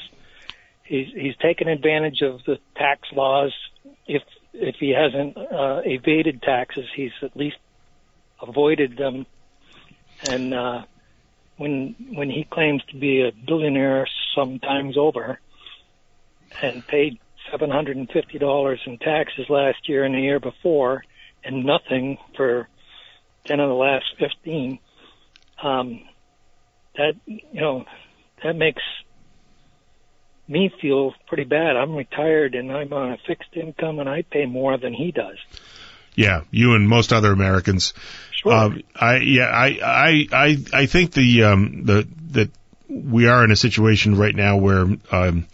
He's he's taken advantage of the tax laws. If if he hasn't uh, evaded taxes, he's at least avoided them. And uh, when when he claims to be a billionaire sometimes over, and paid seven hundred and fifty dollars in taxes last year and the year before, and nothing for ten of the last fifteen. Um, that you know that makes me feel pretty bad. I'm retired and I'm on a fixed income and I pay more than he does. Yeah, you and most other Americans. Sure. Um, I yeah, I I I I think the um the that we are in a situation right now where um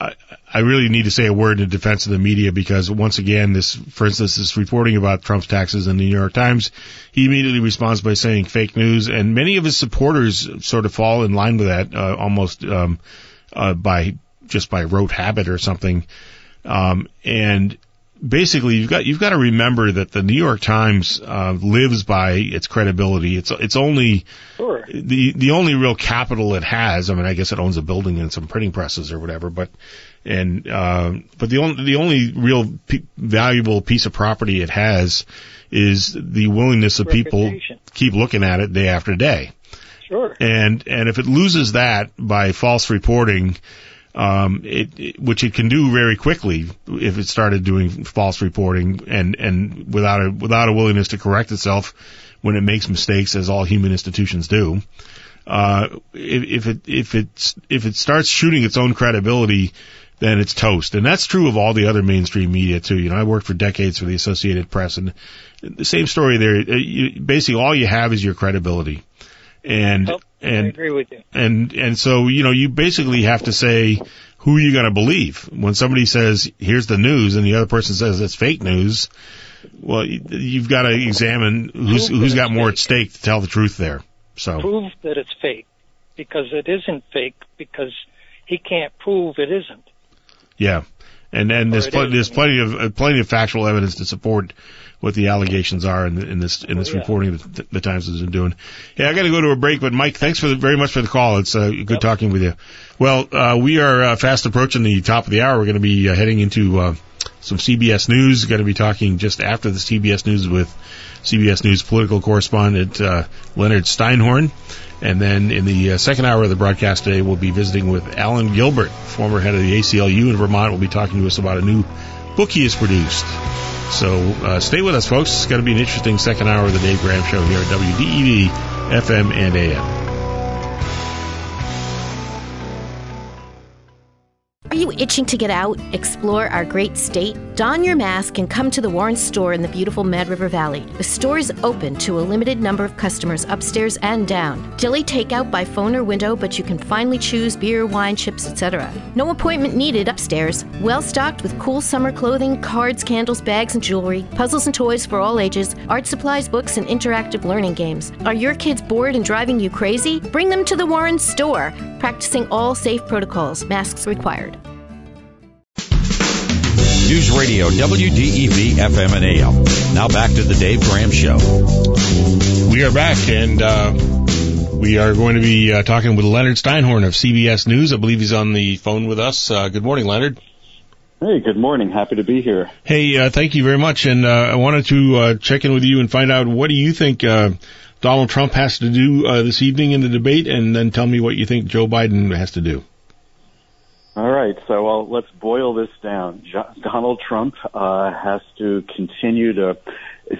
I I really need to say a word in defense of the media because once again this for instance this reporting about Trump's taxes in the New York Times he immediately responds by saying fake news and many of his supporters sort of fall in line with that uh, almost um uh by just by rote habit or something um and basically you've got you've got to remember that the New York Times uh, lives by its credibility. It's it's only Sure. the the only real capital it has. I mean, I guess it owns a building and some printing presses or whatever, but and uh, but the only the only real p- valuable piece of property it has is the willingness of people Reputation. keep looking at it day after day. Sure. And and if it loses that by false reporting, um, it, it which it can do very quickly if it started doing false reporting and and without a without a willingness to correct itself when it makes mistakes, as all human institutions do. Uh, if, if it if it if it starts shooting its own credibility, then it's toast. And that's true of all the other mainstream media too. You know, I worked for decades for the Associated Press, and the same story there. Uh, You, basically, all you have is your credibility, and I and agree with you. and and so you know you basically have to say who are you're going to believe when somebody says here's the news and the other person says it's fake news. Well, you- you've got to examine who's Prove who's got more fake. at stake to tell the truth there. So Prove that it's fake because it isn't fake because he can't prove it isn't. yeah, and and there's it pl- there's plenty of uh, plenty of factual evidence to support what the allegations are in, in this in this Oh, yeah. reporting that the Times has been doing. Yeah, I got to go to a break, but Mike, thanks for the, very much for the call. It's uh, good talking with you. Well, uh, we are uh, fast approaching the top of the hour. We're going to be uh, heading into uh, some CBS News. Going to be talking just after the CBS News with CBS News political correspondent uh, Leonard Steinhorn. And then in the uh, second hour of the broadcast today, we'll be visiting with Allen Gilbert, former head of the ACLU in Vermont. Will be talking to us about a new book he has produced. So uh, stay with us, folks. It's going to be an interesting second hour of the Dave Graham Show here at WDEV, FM, and AM. Are you itching to get out, explore our great state? Don your mask and come to the Warren store in the beautiful Mad River Valley. The store is open to a limited number of customers upstairs and down. Dilly takeout by phone or window, but you can finally choose beer, wine, chips, etc. No appointment needed upstairs. Well stocked with cool summer clothing, cards, candles, bags, and jewelry, puzzles and toys for all ages, art supplies, books, and interactive learning games. Are your kids bored and driving you crazy? Bring them to the Warren store, practicing all safe protocols, masks required. News Radio, WDEV, FM, and AM. Now back to the Dave Graham Show. We are back, and uh, we are going to be uh, talking with Leonard Steinhorn of CBS News. I believe he's on the phone with us. Uh, good morning, Leonard. Hey, good morning. Happy to be here. Hey, uh, thank you very much. And uh, I wanted to uh, check in with you and find out what do you think uh, Donald Trump has to do uh, this evening in the debate, and then tell me what you think Joe Biden has to do. All right, so well, let's boil this down. Jo- Donald Trump uh, has to continue to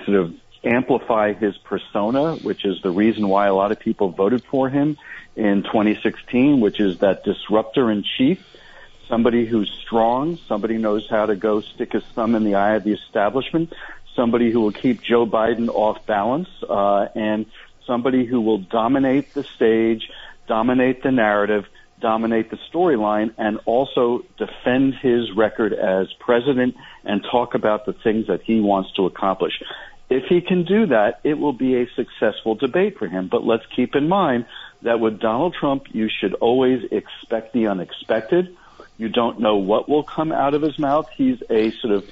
sort of amplify his persona, which is the reason why a lot of people voted for him in 2016, which is that disruptor in chief, somebody who's strong, somebody knows how to go stick his thumb in the eye of the establishment, somebody who will keep Joe Biden off balance, uh, and somebody who will dominate the stage, dominate the narrative, dominate the storyline and also defend his record as president and talk about the things that he wants to accomplish. If he can do that, it will be a successful debate for him. But let's keep in mind that with Donald Trump, you should always expect the unexpected. You don't know what will come out of his mouth. He's a sort of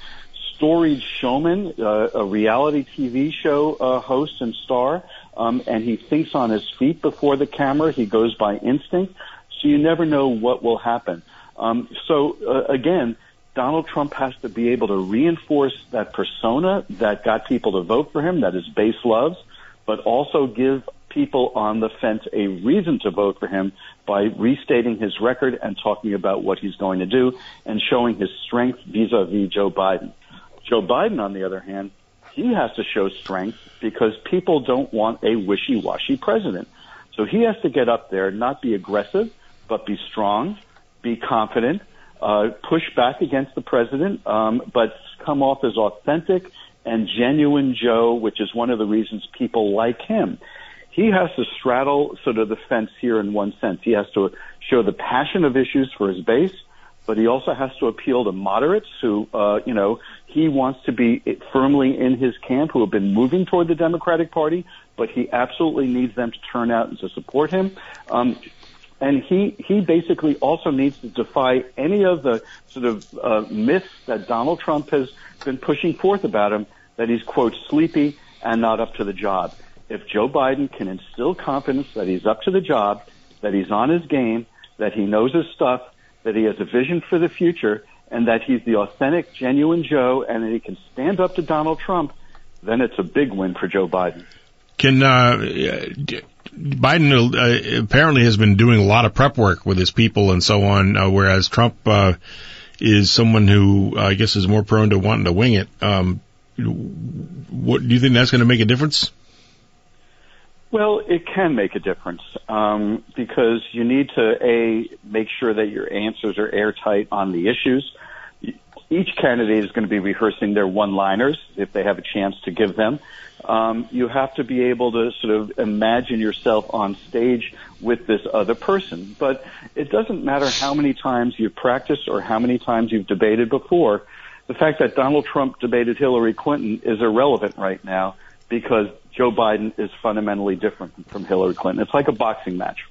storied showman, uh, a reality TV show uh, host and star, um, and he thinks on his feet before the camera. He goes by instinct. So you never know what will happen. Um, so uh, again, Donald Trump has to be able to reinforce that persona that got people to vote for him, that his base loves, but also give people on the fence a reason to vote for him by restating his record and talking about what he's going to do and showing his strength vis-a-vis Joe Biden. Joe Biden, on the other hand, he has to show strength because people don't want a wishy-washy president. So he has to get up there, not be aggressive, but be strong, be confident, uh, push back against the president, um, but come off as authentic and genuine Joe, which is one of the reasons people like him. He has to straddle sort of the fence here in one sense. He has to show the passion of issues for his base, but he also has to appeal to moderates who, uh, you know, he wants to be firmly in his camp who have been moving toward the Democratic Party, but he absolutely needs them to turn out and to support him. Um, and he he basically also needs to defy any of the sort of uh, myths that Donald Trump has been pushing forth about him that he's quote sleepy and not up to the job. If Joe Biden can instill confidence that he's up to the job, that he's on his game, that he knows his stuff, that he has a vision for the future, and that he's the authentic, genuine Joe, and that he can stand up to Donald Trump, then it's a big win for Joe Biden. Can uh, Biden uh, apparently has been doing a lot of prep work with his people and so on, uh, whereas Trump uh, is someone who uh, I guess is more prone to wanting to wing it. Um, what do you think that's going to make a difference? Well, it can make a difference um, because you need to a make sure that your answers are airtight on the issues. Each candidate is going to be rehearsing their one-liners if they have a chance to give them um, you have to be able to sort of imagine yourself on stage with this other person. But it doesn't matter how many times you've practiced or how many times you've debated before. The fact that Donald Trump debated Hillary Clinton is irrelevant right now because Joe Biden is fundamentally different from Hillary Clinton. It's like a boxing match.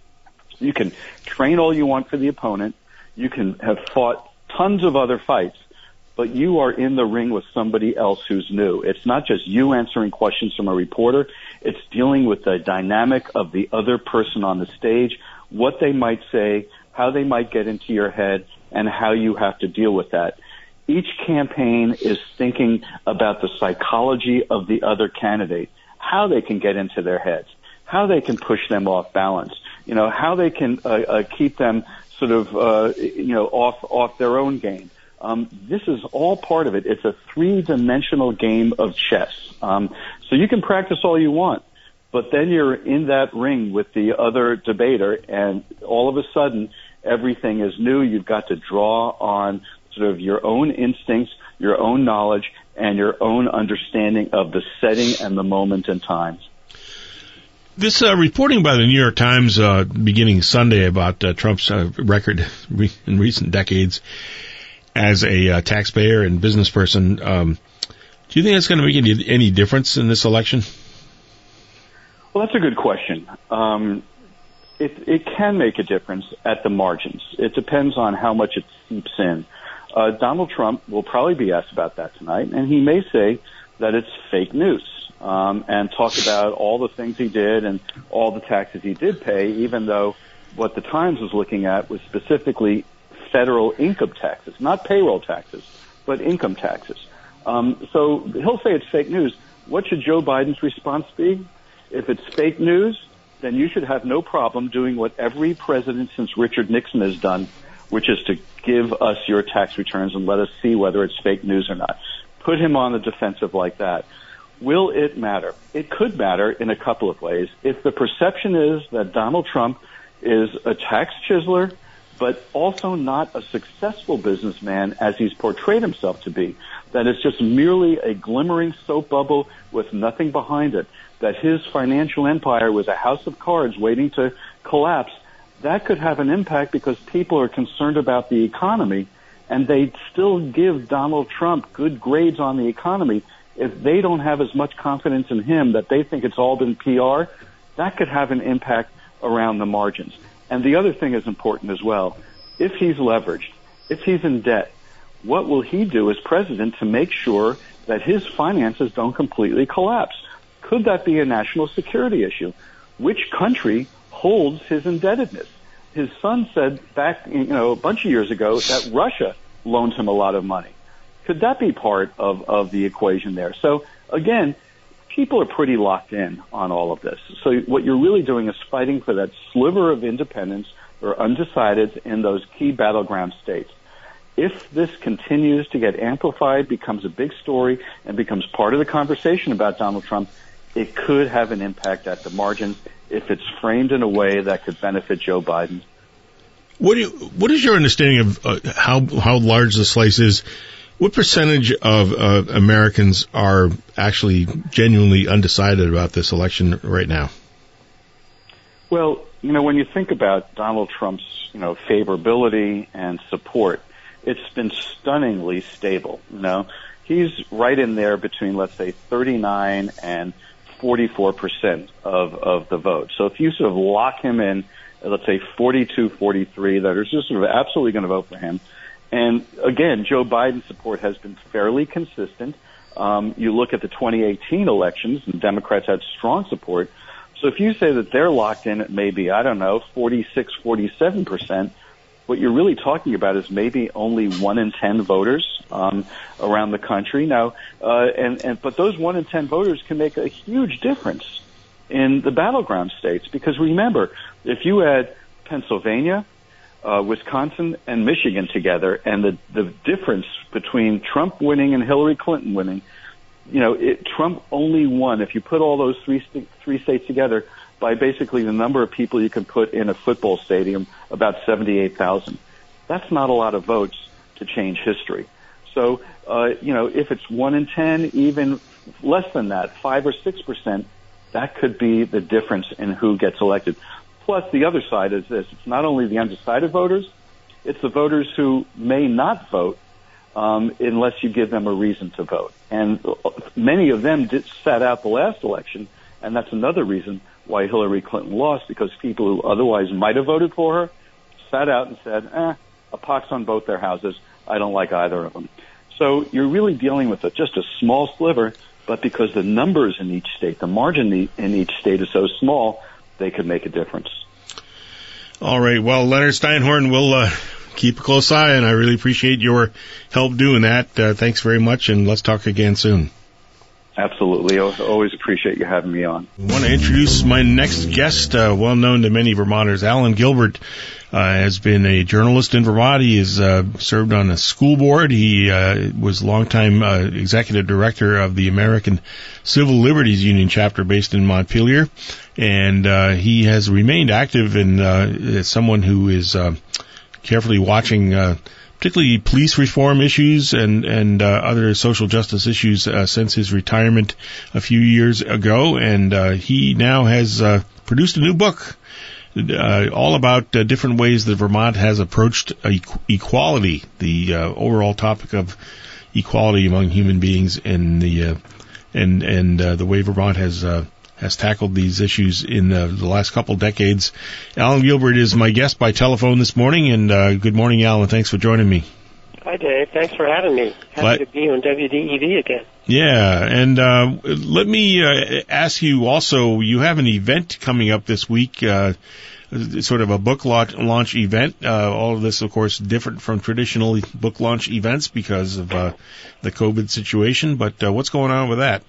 You can train all you want for the opponent. You can have fought tons of other fights but you are in the ring with somebody else who's new. It's not just you answering questions from a reporter. It's dealing with the dynamic of the other person on the stage, what they might say, how they might get into your head, and how you have to deal with that. each campaign is thinking about the psychology of the other candidate, how they can get into their heads, how they can push them off balance, you know, how they can uh, uh, keep them sort of, uh, you know, off off their own game. Um, this is all part of it. It's a three-dimensional game of chess. Um, so you can practice all you want, but then you're in that ring with the other debater, and all of a sudden everything is new. You've got to draw on sort of your own instincts, your own knowledge, and your own understanding of the setting and the moment and time. This uh, reporting by the New York Times uh, beginning Sunday about uh, Trump's uh, record re- in recent decades as a uh, taxpayer and business person, um, do you think that's going to make any, any difference in this election? Well, that's a good question. Um, it, it can make a difference at the margins. It depends on how much it seeps in. Uh, Donald Trump will probably be asked about that tonight, and he may say that it's fake news um, and talk about all the things he did and all the taxes he did pay, even though what the Times was looking at was specifically federal income taxes, not payroll taxes, but income taxes. Um, so he'll say it's fake news. What should Joe Biden's response be? If it's fake news, then you should have no problem doing what every president since Richard Nixon has done, which is to give us your tax returns and let us see whether it's fake news or not. Put him on the defensive like that. Will it matter? It could matter in a couple of ways. If the perception is that Donald Trump is a tax chiseler, but also not a successful businessman as he's portrayed himself to be, that it's just merely a glimmering soap bubble with nothing behind it, that his financial empire was a house of cards waiting to collapse, that could have an impact because people are concerned about the economy and they still give Donald Trump good grades on the economy. If they don't have as much confidence in him that they think it's all been PR, that could have an impact around the margins. And the other thing is important as well. If he's leveraged, if he's in debt, what will he do as president to make sure that his finances don't completely collapse? Could that be a national security issue? Which country holds his indebtedness? His son said back, you know, a bunch of years ago that Russia loaned him a lot of money. Could that be part of, of the equation there? So again, people are pretty locked in on all of this. So what you're really doing is fighting for that sliver of independence or undecided in those key battleground states. If this continues to get amplified, becomes a big story, and becomes part of the conversation about Donald Trump, it could have an impact at the margins if it's framed in a way that could benefit Joe Biden. What do you, what is your understanding of uh, how how large the slice is? What percentage of uh, Americans are actually genuinely undecided about this election right now? Well, you know, when you think about Donald Trump's, you know, favorability and support, it's been stunningly stable. You know, he's right in there between, let's say, 39 and 44 percent of of the vote. So if you sort of lock him in, let's say 42, 43, that are just sort of absolutely going to vote for him. And again, Joe Biden's support has been fairly consistent. Um, you look at the 2018 elections, and Democrats had strong support. So if you say that they're locked in at maybe, I don't know, 46, 47 percent, what you're really talking about is maybe only one in ten voters um, around the country. Now, uh, and and but those one in ten voters can make a huge difference in the battleground states because remember, if you add Pennsylvania, uh, Wisconsin, and Michigan together, and the the difference between Trump winning and Hillary Clinton winning, you know, it, Trump only won. If you put all those three three states together by basically the number of people you can put in a football stadium, about 78,000. That's not a lot of votes to change history. So, uh, you know, if it's one in 10, even less than that, five or six percent, that could be the difference in who gets elected. Plus, the other side is this: it's not only the undecided voters, it's the voters who may not vote um, unless you give them a reason to vote. And many of them did, sat out the last election, and that's another reason why Hillary Clinton lost because people who otherwise might have voted for her sat out and said, eh, a pox on both their houses. I don't like either of them. So you're really dealing with a, just a small sliver, but because the numbers in each state, the margin in each state is so small, they could make a difference. All right. Well, Leonard Steinhorn, we'll uh, keep a close eye, and I really appreciate your help doing that. Uh, thanks very much, and let's talk again soon. Absolutely. Always appreciate you having me on. I want to introduce my next guest, uh, well known to many Vermonters. Allen Gilbert uh, has been a journalist in Vermont. He has uh, served on a school board. He uh, was longtime uh, executive director of the American Civil Liberties Union chapter based in Montpelier. And uh, he has remained active and as someone who is carefully watching particularly police reform issues and and uh, other social justice issues uh, since his retirement a few years ago, and uh, he now has uh, produced a new book. Uh, all about uh, different ways that Vermont has approached equality, the overall topic of equality among human beings, and the and and the way Vermont has has tackled these issues in the, the last couple decades. Allen Gilbert is my guest by telephone this morning, and uh, good morning, Allen. Thanks for joining me. Hi, Dave. Thanks for having me. Happy but, to be on WDEV again. Yeah, and uh, let me uh, ask you also. You have an event coming up this week. Uh, sort of a book launch, launch event. Uh, all of this, of course, different from traditional book launch events because of uh, the COVID situation. But uh, what's going on with that?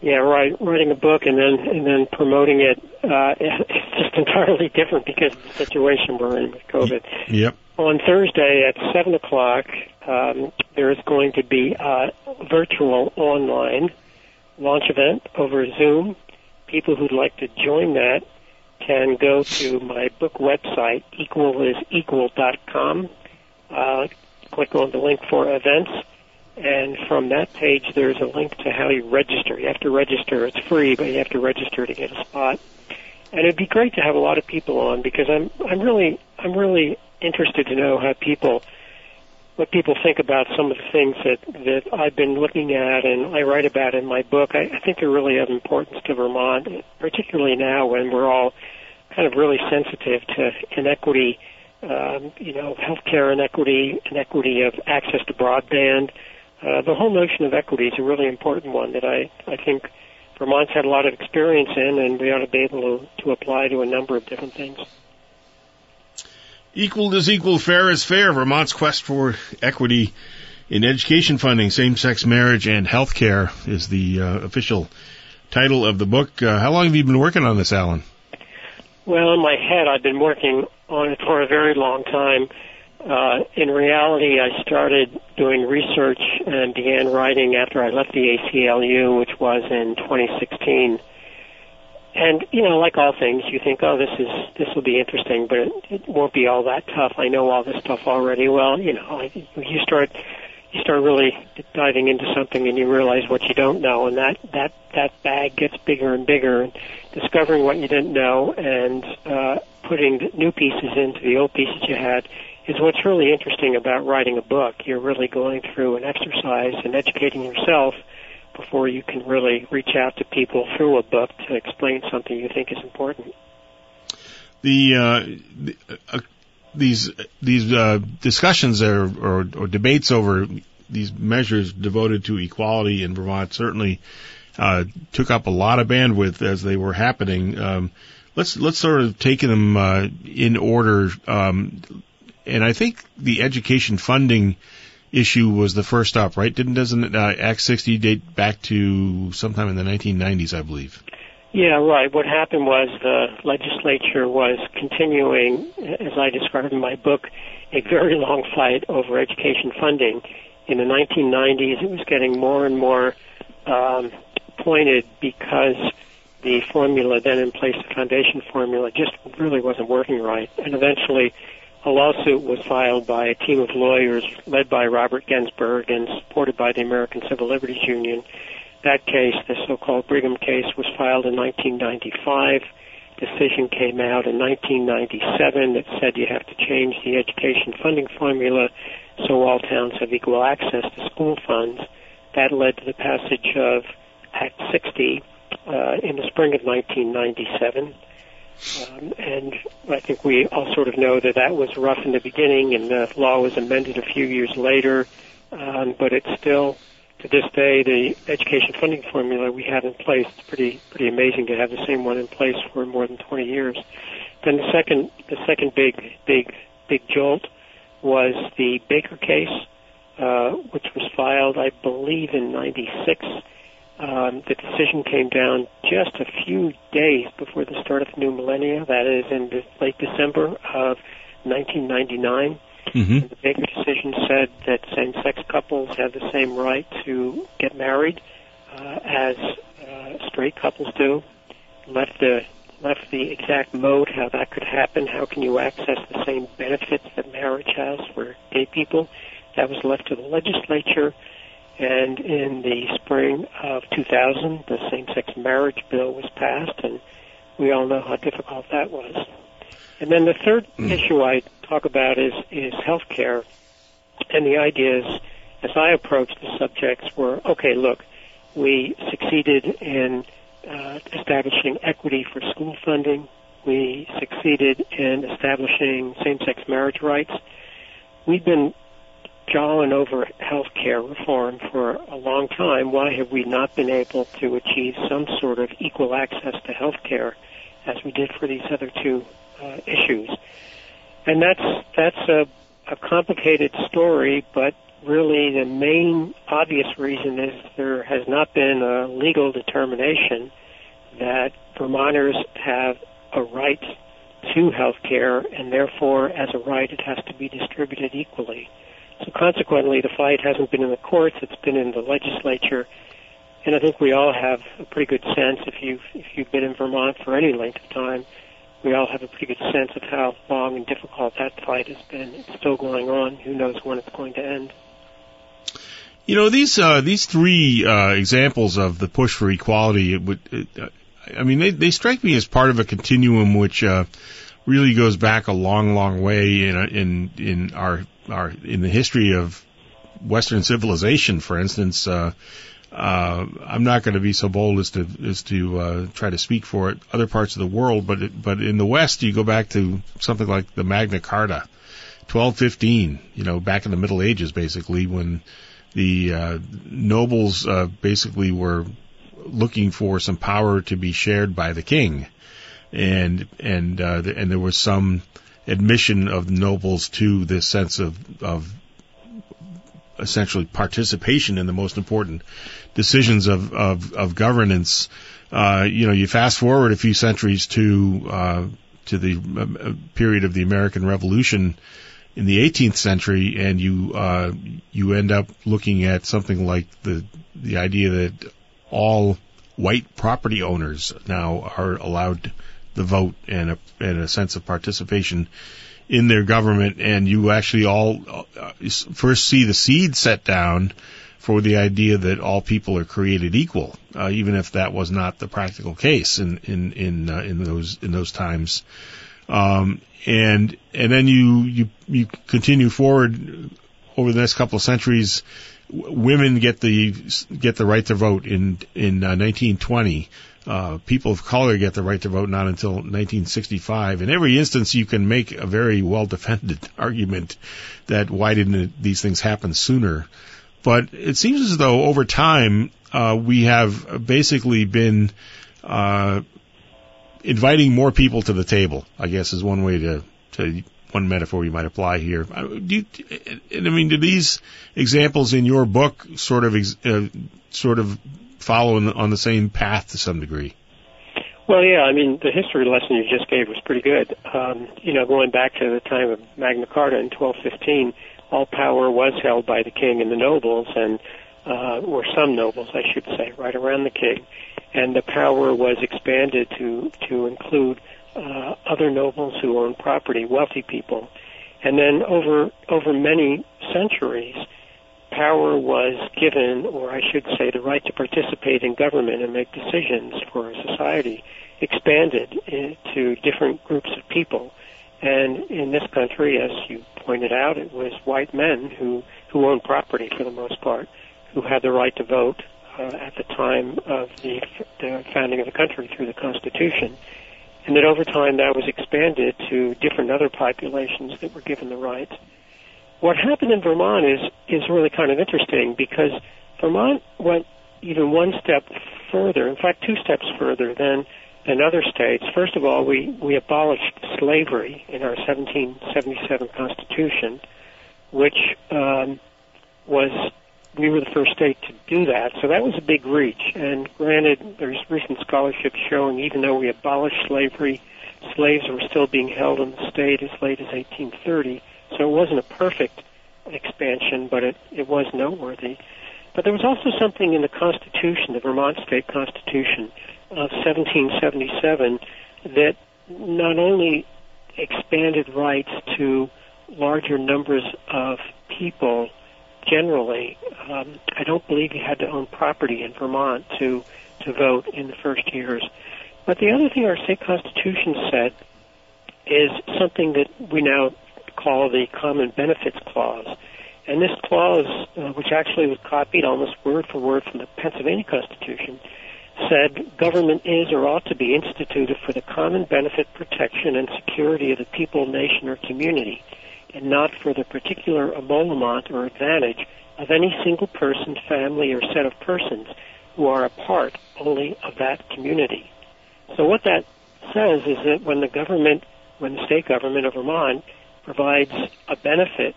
Yeah, right. Writing a book and then and then promoting it uh, it's just entirely different because of the situation we're in with COVID. Yep. On Thursday at seven o'clock, um, there is going to be a virtual online launch event over Zoom. People who'd like to join that can go to my book website, equalisequal.com. Uh, click on the link for events and from that page, there's a link to how you register. You have to register. It's free, but you have to register to get a spot. And it'd be great to have a lot of people on because I'm I'm really I'm really interested to know how people what people think about some of the things that that I've been looking at and I write about in my book. I, I think they're really of importance to Vermont, particularly now when we're all kind of really sensitive to inequity, um, you know, healthcare inequity, inequity of access to broadband uh, the whole notion of equity is a really important one that I, I think Vermont's had a lot of experience in, and we ought to be able to, to apply to a number of different things. Equal is equal, fair is fair. Vermont's quest for equity in education funding, same-sex marriage, and health care is the uh, official title of the book. Uh, how long have you been working on this, Allen? Well, in my head, I've been working on it for a very long time uh, in reality, I started doing research and began writing after I left the ACLU, which was in 2016. And you know, like all things, you think, "Oh, this is this will be interesting," but it, it won't be all that tough. I know all this stuff already. Well, you know, you start you start really diving into something, and you realize what you don't know, and that that that bag gets bigger and bigger. And discovering what you didn't know and uh, putting new pieces into the old pieces you had is what's really interesting about writing a book. You're really going through an exercise and educating yourself before you can really reach out to people through a book to explain something you think is important. The, uh, the uh, these these uh, discussions or, or, or debates over these measures devoted to equality in Vermont certainly uh, took up a lot of bandwidth as they were happening. Um, let's let's sort of take them uh, in order. Um, and I think the education funding issue was the first stop, right? Didn't doesn't uh, Act 60 date back to sometime in the 1990s, I believe? Yeah, right. What happened was the legislature was continuing, as I described in my book, a very long fight over education funding. In the 1990s, it was getting more and more um, pointed because the formula then in place, the foundation formula, just really wasn't working right. And eventually, a lawsuit was filed by a team of lawyers led by Robert Gensburg and supported by the American Civil Liberties Union. That case, the so-called Brigham case, was filed in 1995. Decision came out in 1997 that said you have to change the education funding formula so all towns have equal access to school funds. That led to the passage of Act 60 uh, in the spring of 1997. Um, and I think we all sort of know that that was rough in the beginning, and the law was amended a few years later. Um, but it's still, to this day, the education funding formula we have in place. It's pretty pretty amazing to have the same one in place for more than 20 years. Then the second the second big big big jolt was the Baker case, uh, which was filed, I believe, in '96. Um, the decision came down just a few days before the start of the new millennia. That is in the late December of 1999. Mm-hmm. The Baker decision said that same-sex couples have the same right to get married uh, as uh, straight couples do. Left the left the exact mode how that could happen. How can you access the same benefits that marriage has for gay people? That was left to the legislature. And in the spring of 2000, the same-sex marriage bill was passed, and we all know how difficult that was. And then the third issue I talk about is is healthcare, and the idea is, as I approached the subjects, were okay. Look, we succeeded in uh, establishing equity for school funding. We succeeded in establishing same-sex marriage rights. We've been jawing over health care reform for a long time. Why have we not been able to achieve some sort of equal access to health care as we did for these other two uh, issues? And that's that's a, a complicated story, but really the main obvious reason is there has not been a legal determination that Vermonters have a right to health care, and therefore, as a right, it has to be distributed equally. So consequently, the fight hasn't been in the courts; it's been in the legislature. And I think we all have a pretty good sense if you've if you've been in Vermont for any length of time, we all have a pretty good sense of how long and difficult that fight has been. It's still going on. Who knows when it's going to end? You know these uh, these three uh, examples of the push for equality. It would, it, uh, I mean, they they strike me as part of a continuum which uh, really goes back a long, long way in in in our our in the history of Western civilization. For instance, uh, uh, I'm not going to be so bold as to as to uh, try to speak for it, other parts of the world, but it, but in the West, you go back to something like the Magna Carta, 1215. You know, back in the Middle Ages, basically when the uh, nobles uh, basically were looking for some power to be shared by the king, and and uh, and there was some admission of nobles to this sense of of essentially participation in the most important decisions of of, of governance. Uh, you know, you fast forward a few centuries to uh, to the uh, period of the American Revolution in the 18th century, and you uh, you end up looking at something like the the idea that all white property owners now are allowed the vote and a, and a sense of participation in their government, and you actually all uh, first see the seed set down for the idea that all people are created equal, uh, even if that was not the practical case in in in, uh, in those in those times. Um, and and then you you you continue forward over the next couple of centuries. Women get the get the right to vote in in uh, 1920. Uh, people of color get the right to vote not until 1965. In every instance, you can make a very well defended argument that why didn't these things happen sooner? But it seems as though over time uh, we have basically been uh, inviting more people to the table. I guess is one way to to one metaphor you might apply here. Uh, do you, I mean, do these examples in your book sort of uh, sort of follow on the same path to some degree? Well, yeah. I mean, the history lesson you just gave was pretty good. Um, you know, going back to the time of Magna Carta in 1215, all power was held by the king and the nobles, and uh, or some nobles, I should say, right around the king, and the power was expanded to to include uh, other nobles who owned property, wealthy people, and then over over many centuries, power was given, or I should say, the right to participate in government and make decisions for a society expanded to different groups of people. And in this country, as you pointed out, it was white men who who owned property for the most part, who had the right to vote uh, at the time of the, the founding of the country through the Constitution and that over time that was expanded to different other populations that were given the right. What happened in Vermont is is really kind of interesting because Vermont went even one step further, in fact, two steps further than than other states. First of all, we we abolished slavery in our 1777 Constitution. which um, was we were the first state to do that. So that was a big reach. And granted, there's recent scholarship showing even though we abolished slavery, slaves were still being held in the state as late as 1830. So it wasn't a perfect expansion, but it, it was noteworthy. But there was also something in the Constitution, the Vermont State Constitution of 1777, that not only expanded rights to larger numbers of people generally. Um, I don't believe you had to own property in Vermont to to vote in the first years. But the other thing our state constitution said is something that we now call the Common Benefits Clause. And this clause, uh, which actually was copied almost word for word from the Pennsylvania Constitution, said government is or ought to be instituted for the common benefit, protection, and security of the people, nation, or community and not for the particular emolument or advantage of any single person, family, or set of persons who are a part only of that community. So what that says is that when the government, when the state government of Vermont provides a benefit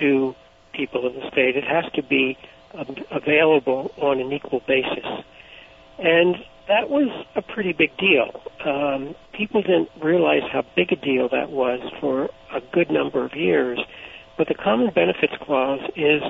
to people in the state, it has to be available on an equal basis. And that was a pretty big deal. Um, people didn't realize how big a deal that was for a good number of years. But the Common Benefits Clause is,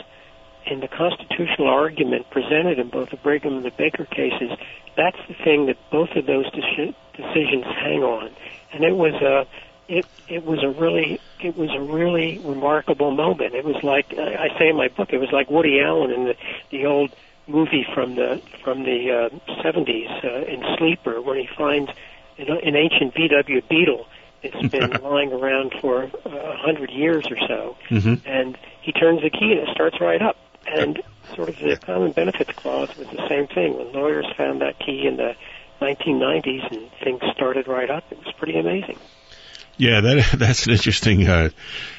in the constitutional argument presented in both the Brigham and the Baker cases, that's the thing that both of those de- decisions hang on. And it was a it it was a really it was a really remarkable moment. It was like I say in my book, it was like Woody Allen in the the old movie from the from the uh, 70s uh, in Sleeper, where he finds an, an ancient VW Beetle. It's been lying around for uh, a hundred years or so, mm-hmm. and he turns the key and it starts right up. And sort of the common benefits clause was the same thing. When lawyers found that key in the 1990s and things started right up, it was pretty amazing. Yeah, that that's an interesting uh,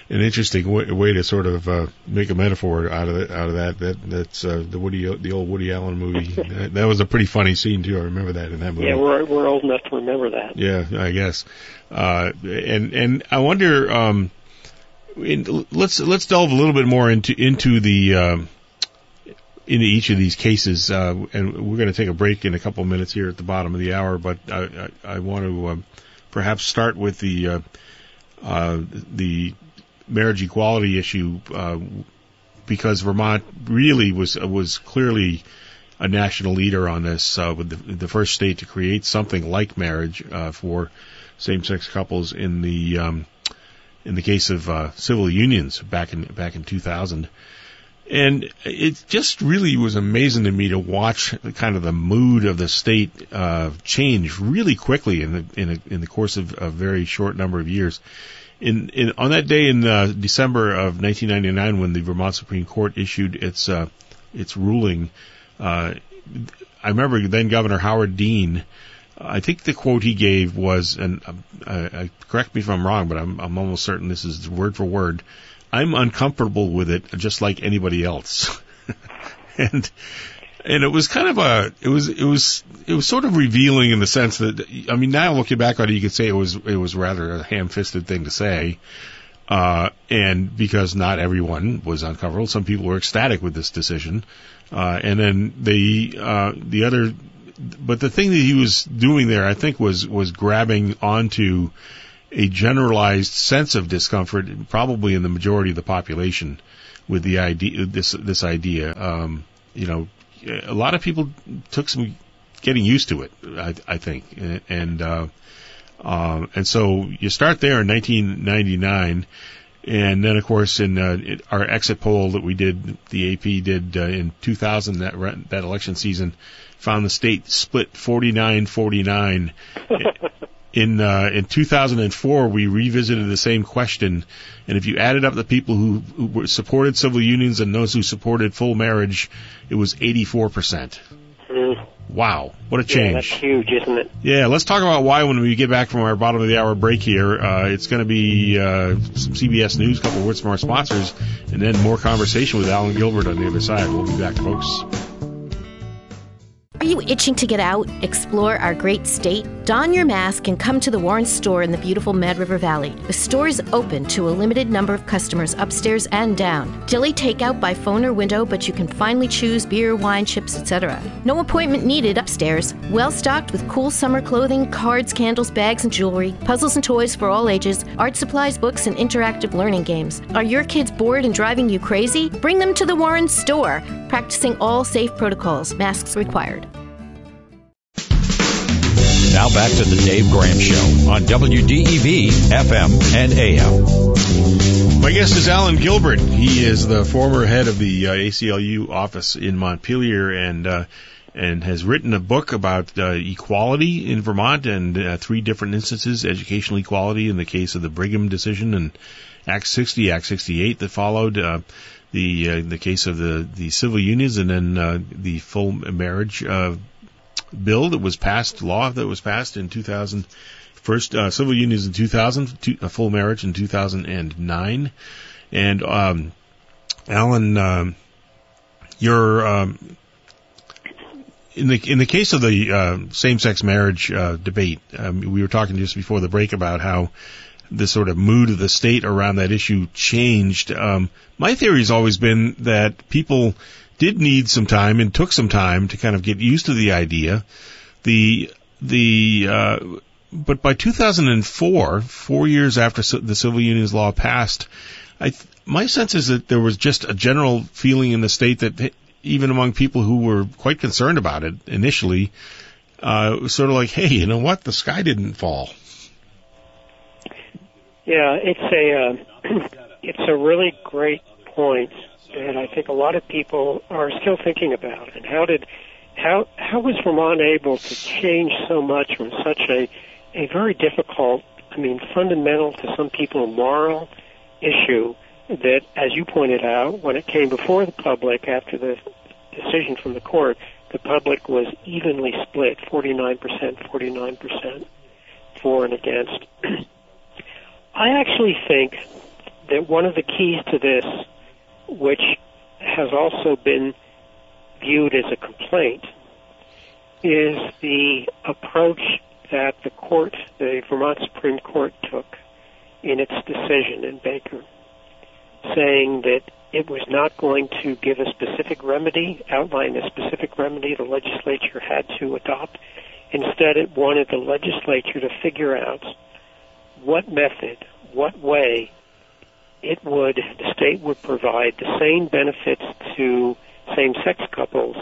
an interesting way, way to sort of uh, make a metaphor out of it, out of that. That that's uh, the Woody the old Woody Allen movie. that, that was a pretty funny scene too. I remember that in that movie. Yeah, we're we're old enough to remember that. Yeah, I guess. Uh, and and I wonder. Um, in, let's let's delve a little bit more into into the. Um, into each of these cases, uh, and we're going to take a break in a couple of minutes here at the bottom of the hour. But I, I, I want to um, perhaps start with the uh, uh, the marriage equality issue uh, because Vermont really was was clearly a national leader on this, uh, with the, the first state to create something like marriage uh, for same-sex couples in the um, in the case of uh, civil unions back in back in 2000. And it just really was amazing to me to watch the, kind of the mood of the state uh, change really quickly in the in, a, in the course of a very short number of years. In, in on that day in uh, December of 1999, when the Vermont Supreme Court issued its uh, its ruling, uh, I remember then Governor Howard Dean. I think the quote he gave was, and correct me if I'm wrong, but I'm, I'm almost certain this is word for word. I'm uncomfortable with it just like anybody else. and and it was kind of a it was it was it was sort of revealing in the sense that I mean now looking back on it you could say it was it was rather a ham-fisted thing to say uh and because not everyone was uncomfortable some people were ecstatic with this decision uh and then the uh the other but the thing that he was doing there I think was was grabbing onto a generalized sense of discomfort, probably in the majority of the population, with the idea this this idea. Um, you know, a lot of people took some getting used to it. I, I think, and uh, uh, and so you start there in 1999. And then, of course, in uh, our exit poll that we did, the AP did uh, in 2000, that that election season, found the state split 49-49 in uh, in 2004 we revisited the same question, and if you added up the people who, who supported civil unions and those who supported full marriage, it was 84 percent. Mm. Wow, what a change! Yeah, that's huge, isn't it? Yeah, let's talk about why when we get back from our bottom of the hour break here. Uh, it's going to be uh, some CBS News, a couple of words from our sponsors, and then more conversation with Allen Gilbert on the other side. We'll be back, folks. Are you itching to get out, explore our great state? Don your mask and come to the Warren store in the beautiful Mad River Valley. The store is open to a limited number of customers upstairs and down. Dilly takeout by phone or window, but you can finally choose beer, wine, chips, etc. No appointment needed upstairs. Well stocked with cool summer clothing, cards, candles, bags, and jewelry, puzzles and toys for all ages, art supplies, books, and interactive learning games. Are your kids bored and driving you crazy? Bring them to the Warren store, practicing all safe protocols, masks required. Now back to the Dave Graham Show on WDEV FM and AM. My guest is Allen Gilbert. He is the former head of the uh, ACLU office in Montpelier and uh, and has written a book about uh, equality in Vermont and uh, three different instances: educational equality in the case of the Brigham decision and Act 60, Act 68 that followed. Uh, the uh, the case of the the civil unions and then the full marriage bill that was passed, law that was passed in 2000. First, uh, civil unions in 2000, two, a full marriage in 2009. And, um, Allen, um, you're, um, in the in the case of the uh, same-sex marriage uh, debate, um, we were talking just before the break about how the sort of mood of the state around that issue changed. Um, my theory has always been that people did need some time and took some time to kind of get used to the idea. The the uh, but by 2004, four years after the civil unions law passed, I my sense is that there was just a general feeling in the state that even among people who were quite concerned about it initially, uh, it was sort of like, hey, you know what, the sky didn't fall. Yeah, it's a uh, it's a really great point that I think a lot of people are still thinking about. And how did how how was Vermont able to change so much from such a a very difficult, I mean, fundamental to some people moral issue that, as you pointed out, when it came before the public after the decision from the court, the public was evenly split, 49%, 49% for and against. I actually think that one of the keys to this which has also been viewed as a complaint, is the approach that the court, the Vermont Supreme Court, took in its decision in Baker, saying that it was not going to give a specific remedy, outline a specific remedy the legislature had to adopt. Instead, it wanted the legislature to figure out what method, what way it would, the state would provide the same benefits to same-sex couples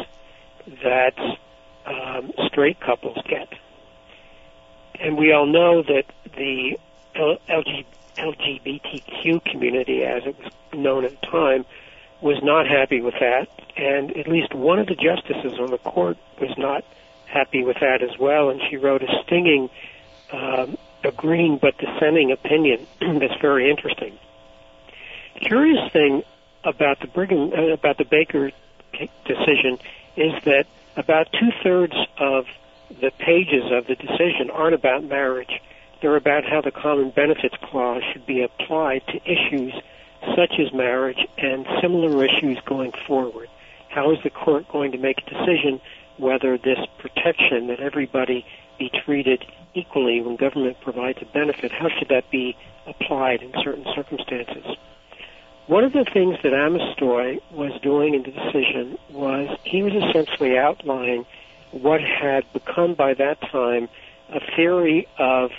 that um, straight couples get. And we all know that the LGBTQ community, as it was known at the time, was not happy with that, and at least one of the justices on the court was not happy with that as well, and she wrote a stinging, um, agreeing but dissenting opinion that's very interesting curious thing about the Brigham uh, about the Baker decision is that about two thirds of the pages of the decision aren't about marriage. They're about how the Common Benefits Clause should be applied to issues such as marriage and similar issues going forward. How is the court going to make a decision whether this protection that everybody be treated equally when government provides a benefit, how should that be applied in certain circumstances? One of the things that Amestoy was doing in the decision was he was essentially outlining what had become by that time a theory of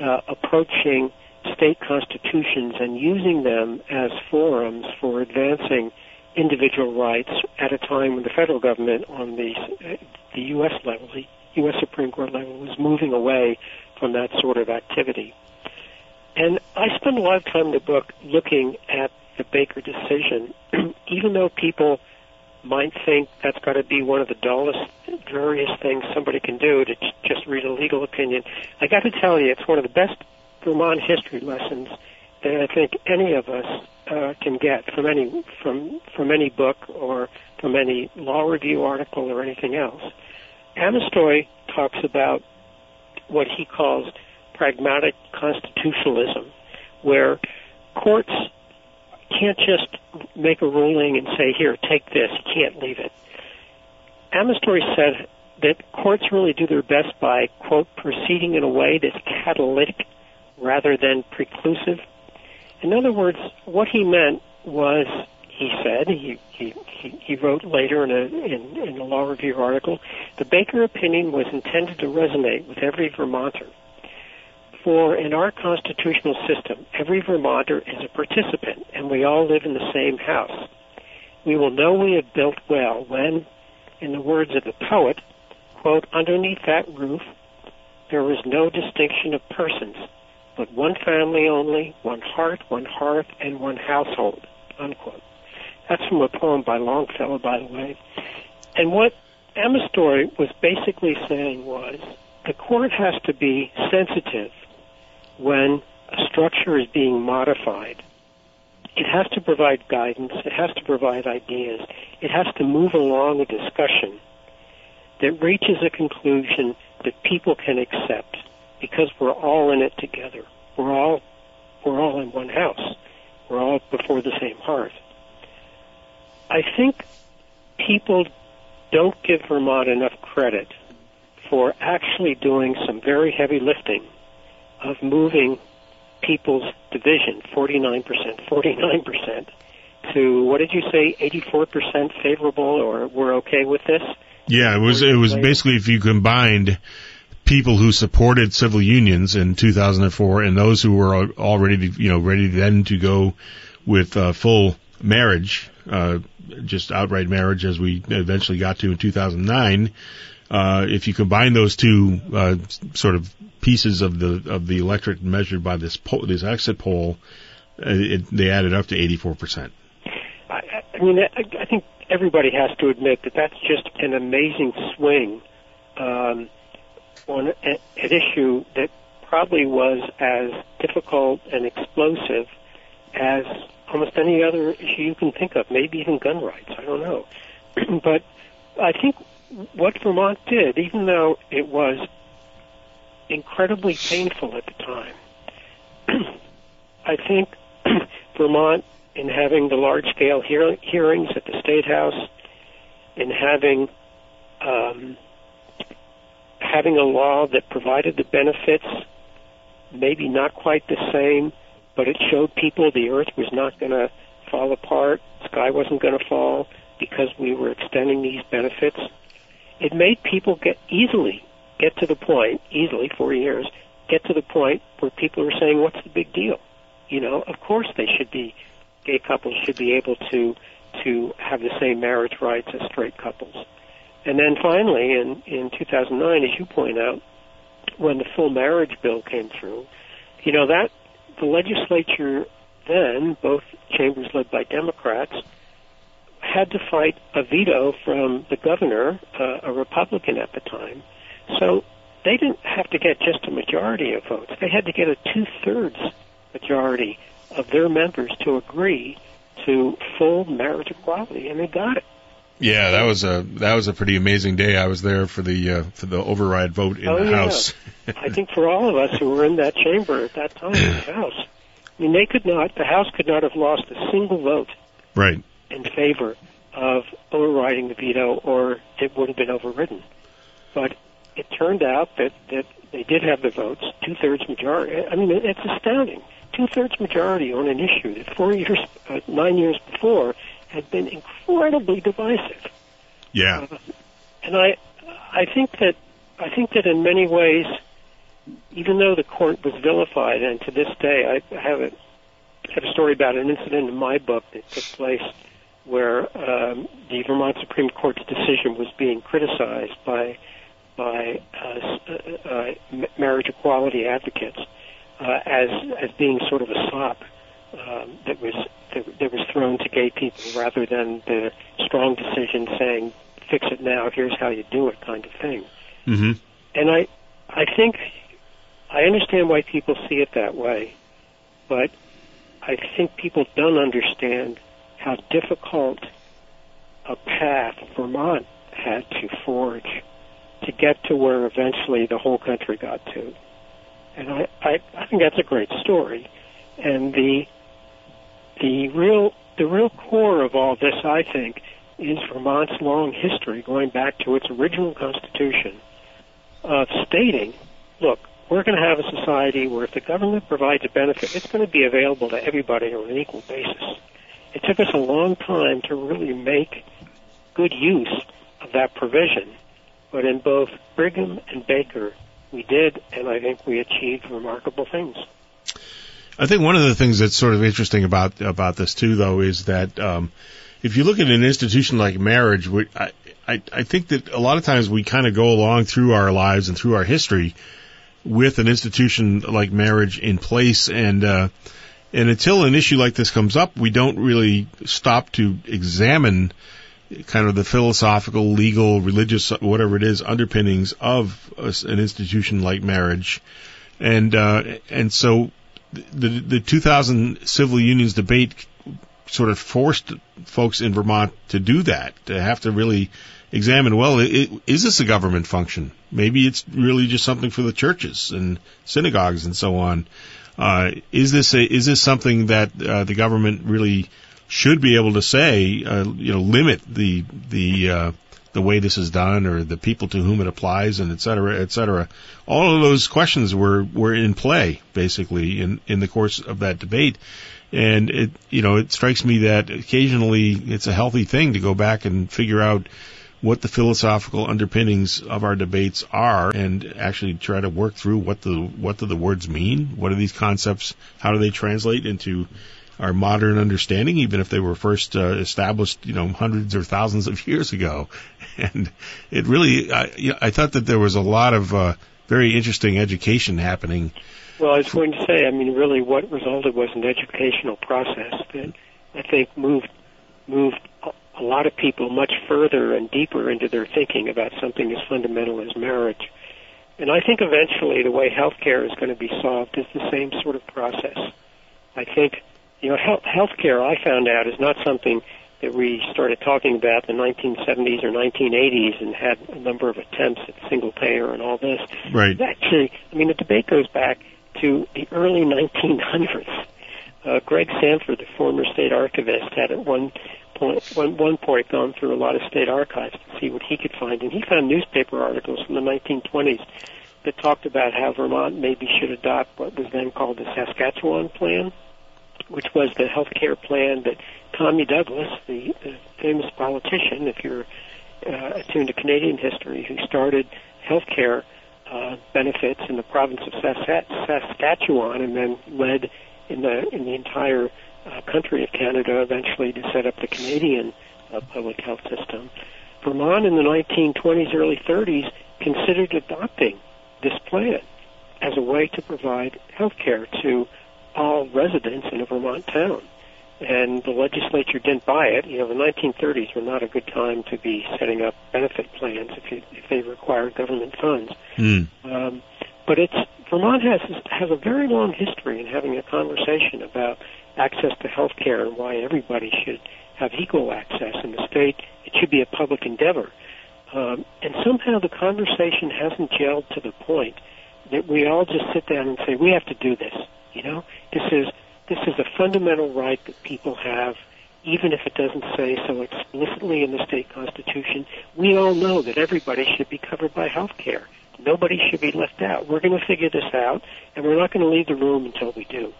uh, approaching state constitutions and using them as forums for advancing individual rights at a time when the federal government on the the U.S. level, the U.S. Supreme Court level, was moving away from that sort of activity. And I spend a lot of time in the book looking at the Baker decision, even though people might think that's got to be one of the dullest, dreariest things somebody can do to just read a legal opinion, I got to tell you, it's one of the best Vermont history lessons that I think any of us uh, can get from any from from any book or from any law review article or anything else. Amestoy talks about what he calls pragmatic constitutionalism, where courts can't just make a ruling and say, here, take this. You can't leave it. Amestoy said that courts really do their best by quote proceeding in a way that's catalytic rather than preclusive. In other words, what he meant was, he said, he he, he wrote later in a in, in a law review article, the Baker opinion was intended to resonate with every Vermonter. For in our constitutional system, every Vermonter is a participant, and we all live in the same house. We will know we have built well when, in the words of the poet, quote, underneath that roof, there was no distinction of persons, but one family only, one heart, one hearth, and one household, unquote. That's from a poem by Longfellow, by the way. And what Amestoy was basically saying was the court has to be sensitive when a structure is being modified. It has to provide guidance, it has to provide ideas, it has to move along a discussion that reaches a conclusion that people can accept because we're all in it together. We're all we're all in one house. We're all before the same hearth. I think people don't give Vermont enough credit for actually doing some very heavy lifting of moving people's division, 49%, 49%, to what did you say, 84% favorable or we're okay with this? Yeah, it was it was basically if you combined people who supported civil unions in 2004 and those who were already you know ready then to go with uh, full marriage, uh, just outright marriage as we eventually got to in 2009. Uh, if you combine those two uh, sort of pieces of the of the electorate measured by this poll, this exit poll, uh, it, they added up to 84 percent. I, mean, I, I think everybody has to admit that that's just an amazing swing um, on a, an issue that probably was as difficult and explosive as almost any other issue you can think of, maybe even gun rights. I don't know. but I think what Vermont did, even though it was incredibly painful at the time. I think Vermont, in having the large scale hear- hearings at the State House, in having um, having a law that provided the benefits, maybe not quite the same, but it showed people the earth was not going to fall apart, sky wasn't going to fall because we were extending these benefits. It made people get easily get to the point easily, four years, get to the point where people are saying, "What's the big deal?" You know, of course they should be. Gay couples should be able to to have the same marriage rights as straight couples. And then finally, in in 2009, as you point out, when the full marriage bill came through, you know that the legislature then, both chambers led by Democrats, had to fight a veto from the governor, uh, a Republican at the time, so they didn't have to get just a majority of votes. They had to get a two-thirds majority of their members to agree to full marriage equality, and they got it. Yeah, that was a that was a pretty amazing day. I was there for the uh, for the override vote in oh, the yeah. House. I think for all of us who were in that chamber at that time in the House, I mean, they could not, the House could not have lost a single vote right in favor of overriding the veto, or it would have been overridden. But it turned out that that they did have the votes, two thirds majority. I mean, it's astounding. Two thirds majority on an issue that four years, uh, nine years before, had been incredibly divisive. Yeah. Uh, and I, I think that I think that in many ways, even though the court was vilified, and to this day, I have a have a story about an incident in my book that took place where um, the Vermont Supreme Court's decision was being criticized by by uh, uh, uh marriage equality advocates uh, as as being sort of a sop um, that was that, that was thrown to gay people rather than the strong decision saying fix it now here's how you do it kind of thing mm-hmm. and I I think I understand why people see it that way but I think people don't understand how difficult a path Vermont had to forge to get to where eventually the whole country got to. And I, I, I think that's a great story. And the the real the real core of all this, I think, is Vermont's long history, going back to its original constitution, of stating, look, we're going to have a society where if the government provides a benefit, it's going to be available to everybody on an equal basis. It took us a long time to really make good use of that provision, but in both Brigham and Baker, we did, and I think we achieved remarkable things. I think one of the things that's sort of interesting about about this too, though, is that um, if you look at an institution like marriage, we, I, I I think that a lot of times we kind of go along through our lives and through our history with an institution like marriage in place, and uh, and until an issue like this comes up, we don't really stop to examine kind of the philosophical, legal, religious, whatever it is, underpinnings of an institution like marriage, and uh, and so the the 2000 civil unions debate sort of forced folks in Vermont to do that, to have to really examine, well, it, is this a government function? Maybe it's really just something for the churches and synagogues and so on. Uh, is this a, is this something that uh, the government really should be able to say, uh, you know, limit the the uh, the way this is done or the people to whom it applies and et cetera, et cetera. All of those questions were, were in play basically in, in the course of that debate. And it, you know, it strikes me that occasionally it's a healthy thing to go back and figure out what the philosophical underpinnings of our debates are and actually try to work through what the, what do the words mean? What are these concepts? How do they translate into our modern understanding, even if they were first uh, established, you know, hundreds or thousands of years ago. And it really, I, I thought that there was a lot of uh, very interesting education happening. Well, I was going to say, I mean, really, what resulted was an educational process that I think moved moved a lot of people much further and deeper into their thinking about something as fundamental as marriage. And I think eventually the way healthcare is going to be solved is the same sort of process. I think you know, health healthcare I found out is not something that we started talking about in the 1970s or 1980s and had a number of attempts at single payer and all this. Right. Actually, I mean, the debate goes back to the early 1900s. Uh, Greg Sanford, the former state archivist, had at one point, one, one point gone through a lot of state archives to see what he could find, and he found newspaper articles from the 1920s that talked about how Vermont maybe should adopt what was then called the Saskatchewan Plan which was the health care plan that Tommy Douglas, the, famous politician, if you're uh, attuned to Canadian history, who started health care uh, benefits in the province of Saskatchewan and then led in the in the entire uh, country of Canada eventually to set up the Canadian uh, public health system. Vermont in the 1920s, early 30s considered adopting this plan as a way to provide health care to all residents in a Vermont town. And the legislature didn't buy it. You know, the 1930s were not a good time to be setting up benefit plans if, you, if they required government funds. Mm. Um, but it's Vermont has has a very long history in having a conversation about access to health care and why everybody should have equal access in the state. It should be a public endeavor. Um, and somehow the conversation hasn't gelled to the point that we all just sit down and say, we have to do this. You know, this is this is a fundamental right that people have, even if it doesn't say so explicitly in the state constitution. We all know that everybody should be covered by health care. Nobody should be left out. We're going to figure this out, and we're not going to leave the room until we do.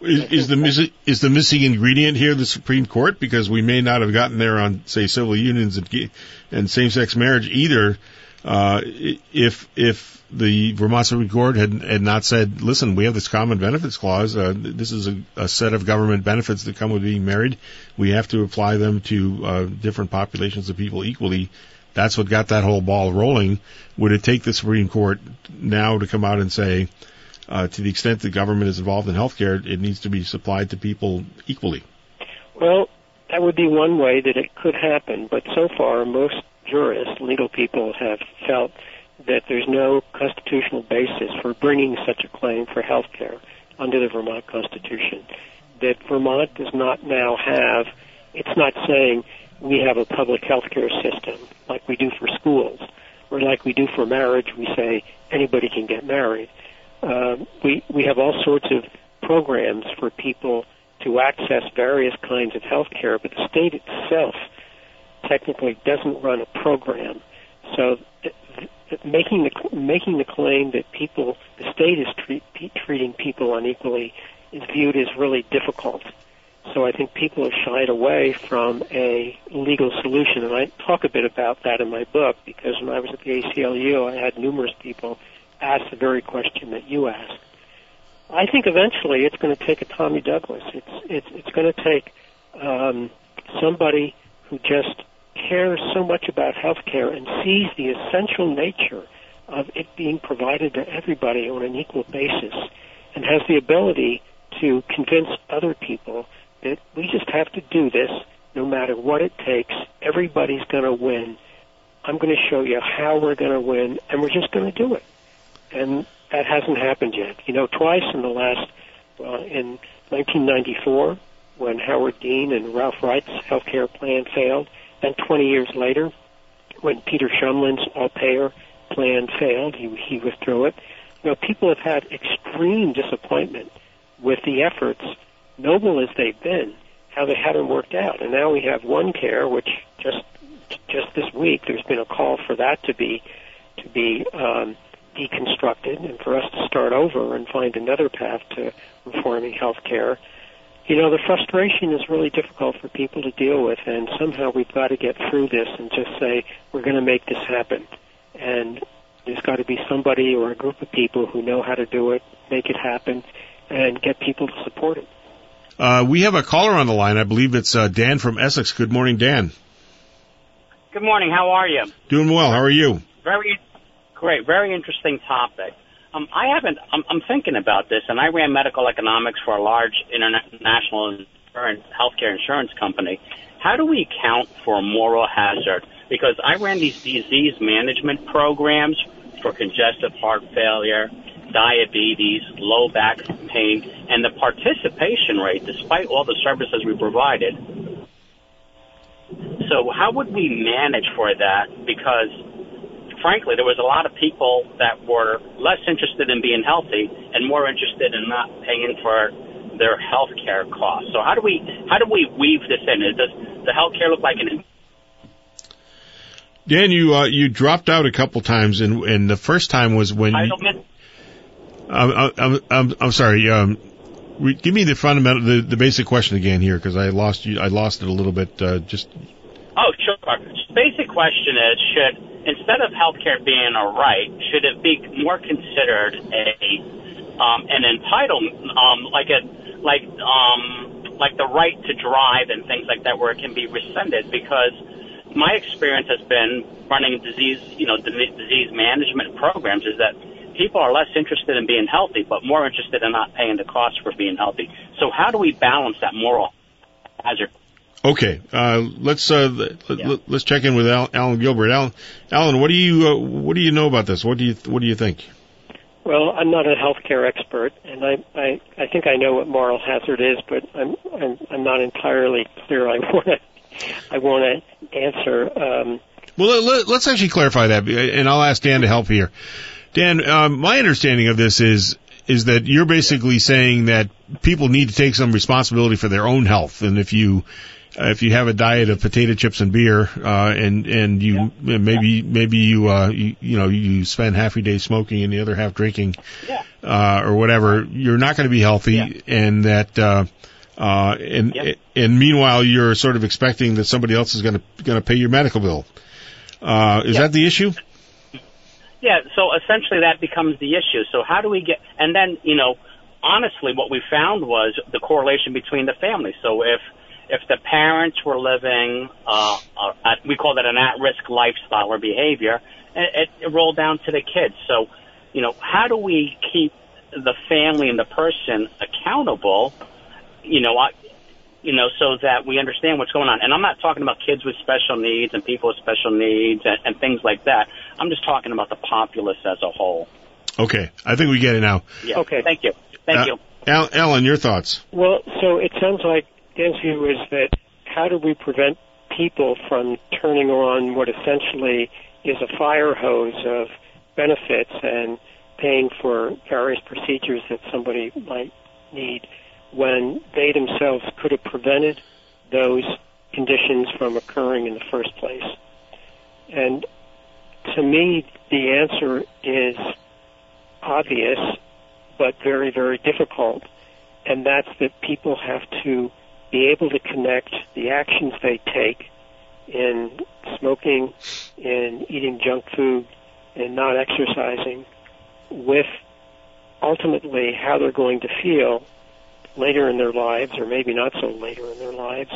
Is, is the missing is the missing ingredient here the Supreme Court? Because we may not have gotten there on say civil unions and, and same sex marriage either. Uh, if if the Vermont Supreme Court had, had not said, listen, we have this common benefits clause. Uh, this is a, a, set of government benefits that come with being married. We have to apply them to uh, different populations of people equally. That's what got that whole ball rolling. Would it take the Supreme Court now to come out and say, uh, to the extent the government is involved in healthcare, it needs to be supplied to people equally? Well, that would be one way that it could happen, but so far most jurists, legal people, have felt that there's no constitutional basis for bringing such a claim for health care under the Vermont Constitution. That Vermont does not now have, it's not saying we have a public health care system like we do for schools, or like we do for marriage, we say anybody can get married. Uh, we, we have all sorts of programs for people to access various kinds of health care, but the state itself technically doesn't run a program. So making the making the claim that people the state is treat, treating people unequally is viewed as really difficult. So I think people have shied away from a legal solution, and I talk a bit about that in my book because when I was at the ACLU, I had numerous people ask the very question that you asked. I think eventually it's going to take a Tommy Douglas. It's it's it's going to take um, somebody who just cares so much about healthcare and sees the essential nature of it being provided to everybody on an equal basis, and has the ability to convince other people that we just have to do this no matter what it takes. Everybody's going to win. I'm going to show you how we're going to win, and we're just going to do it. And that hasn't happened yet. You know, twice in the last, uh, in 1994, when Howard Dean and Ralph Wright's healthcare plan failed, and 20 years later, when Peter Shumlin's all-payer plan failed, he, he withdrew it. You know, people have had extreme disappointment with the efforts, noble as they've been, how they haven't worked out. And now we have OneCare, which just just this week there's been a call for that to be to be um, deconstructed and for us to start over and find another path to reforming health care. You know, the frustration is really difficult for people to deal with, and somehow we've got to get through this and just say, we're going to make this happen. And there's got to be somebody or a group of people who know how to do it, make it happen, and get people to support it. Uh, we have a caller on the line. I believe it's uh, Dan from Essex. Good morning, Dan. Good morning. How are you? Doing well. How are you? Very great. Very interesting topic. Um, I haven't. I'm, I'm thinking about this, and I ran medical economics for a large international insurance, healthcare insurance company. How do we account for moral hazard? Because I ran these disease management programs for congestive heart failure, diabetes, low back pain, and the participation rate, despite all the services we provided. So how would we manage for that? Because frankly, there was a lot of people that were less interested in being healthy and more interested in not paying for their health care costs. So how do we how do we weave this in? Does the health care look like an Dan, you uh, you dropped out a couple times, and and the first time was when. You, I'm, I'm, I'm, I'm sorry. Um, re- give me the fundamental, the, the basic question again here, because I lost you. I lost it a little bit. Uh, just. Oh, sure. Basic question is: Should instead of healthcare being a right, should it be more considered a um, an entitlement, um, like a like um, like the right to drive and things like that, where it can be rescinded? Because my experience has been running disease, you know, disease management programs is that people are less interested in being healthy, but more interested in not paying the cost for being healthy. So how do we balance that moral hazard? Okay, uh, let's uh, yeah. let, us check in with Al, Allen Gilbert. Allen, Allen, what do you uh, what do you know about this? What do you what do you think? Well, I'm not a healthcare expert, and I I, I think I know what moral hazard is, but I'm I'm, I'm not entirely clear. I want to I want to answer. Um, well, let, us actually clarify that, and I'll ask Dan to help here. Dan, um, my understanding of this is is that you're basically saying that people need to take some responsibility for their own health, and if you if you have a diet of potato chips and beer, uh, and and you yeah. maybe yeah. maybe you, uh, you you know you spend half your day smoking and the other half drinking, yeah. uh, or whatever, you're not going to be healthy, and that. Uh, uh, and yep. and meanwhile, you're sort of expecting that somebody else is going to going to pay your medical bill. Uh, is that the issue? Yeah. So essentially, that becomes the issue. So how do we get? And then you know, honestly, what we found was the correlation between the families. So if if the parents were living, uh, uh, at, we call that an at-risk lifestyle or behavior, it, it rolled down to the kids. So, you know, how do we keep the family and the person accountable? You know, I, you know, so that we understand what's going on. And I'm not talking about kids with special needs and people with special needs and, and things like that. I'm just talking about the populace as a whole. Okay, I think we get it now. Yeah. Okay. Thank you. Thank uh, you. Allen, your thoughts? Well, so it sounds like View is that how do we prevent people from turning on what essentially is a fire hose of benefits and paying for various procedures that somebody might need when they themselves could have prevented those conditions from occurring in the first place. And to me, the answer is obvious, but very, very difficult. And that's that people have to be able to connect the actions they take in smoking, in eating junk food, and not exercising with ultimately how they're going to feel later in their lives, or maybe not so later in their lives,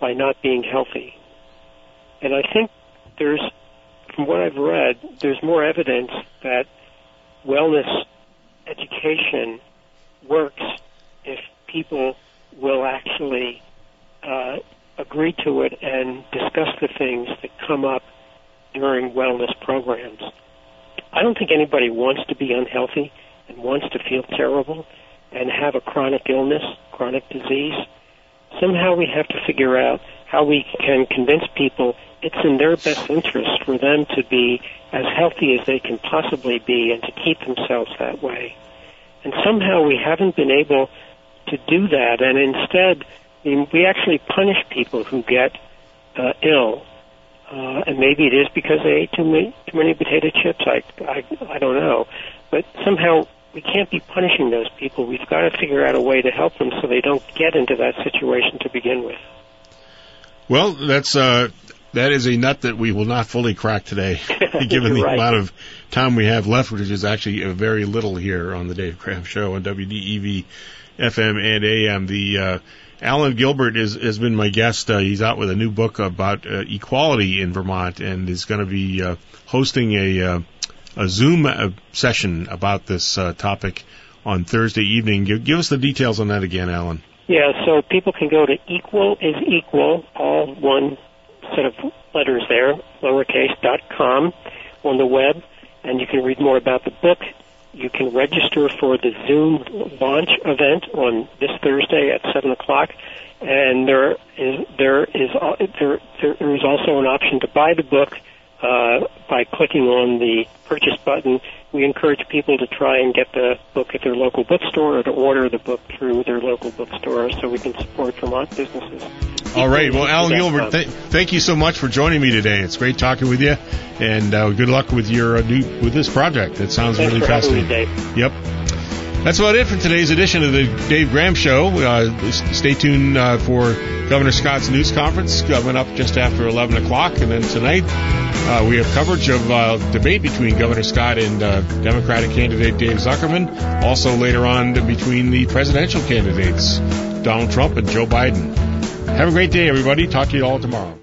by not being healthy. And I think there's, from what I've read, there's more evidence that wellness education works if people will actually uh, agree to it and discuss the things that come up during wellness programs. I don't think anybody wants to be unhealthy and wants to feel terrible and have a chronic illness, chronic disease. Somehow we have to figure out how we can convince people it's in their best interest for them to be as healthy as they can possibly be and to keep themselves that way. And somehow we haven't been able to do that, and instead we actually punish people who get uh, ill. Uh, and maybe it is because they ate too many, too many potato chips. I, I, I don't know. But somehow we can't be punishing those people. We've got to figure out a way to help them so they don't get into that situation to begin with. Well, that's uh, that is a nut that we will not fully crack today, given the right. amount of time we have left, which is actually very little here on the Dave Graham Show on WDEV FM and AM. The uh, Allen Gilbert is, has been my guest. Uh, he's out with a new book about uh, equality in Vermont and is going to be uh, hosting a, uh, a Zoom uh, session about this uh, topic on Thursday evening. Give, give us the details on that again, Allen. Yeah, so people can go to equal is equal, all one set of letters there, lowercase dot com on the web, and you can read more about the book. You can register for the Zoom launch event on this Thursday at seven o'clock, and there is there is there there is also an option to buy the book uh, by clicking on the purchase button. We encourage people to try and get the book at their local bookstore or to order the book through their local bookstore so we can support Vermont businesses. All right. Well, Allen Gilbert, th- thank you so much for joining me today. It's great talking with you, and uh, good luck with your uh, new with this project. It sounds Thanks really for having me, fascinating. Yep. That's about it for today's edition of the Dave Graham Show. Uh, stay tuned uh, for Governor Scott's news conference coming up just after 11 o'clock. And then tonight, uh, we have coverage of uh, debate between Governor Scott and uh, Democratic candidate Dave Zuckerman. Also later on between the presidential candidates, Donald Trump and Joe Biden. Have a great day, everybody. Talk to you all tomorrow.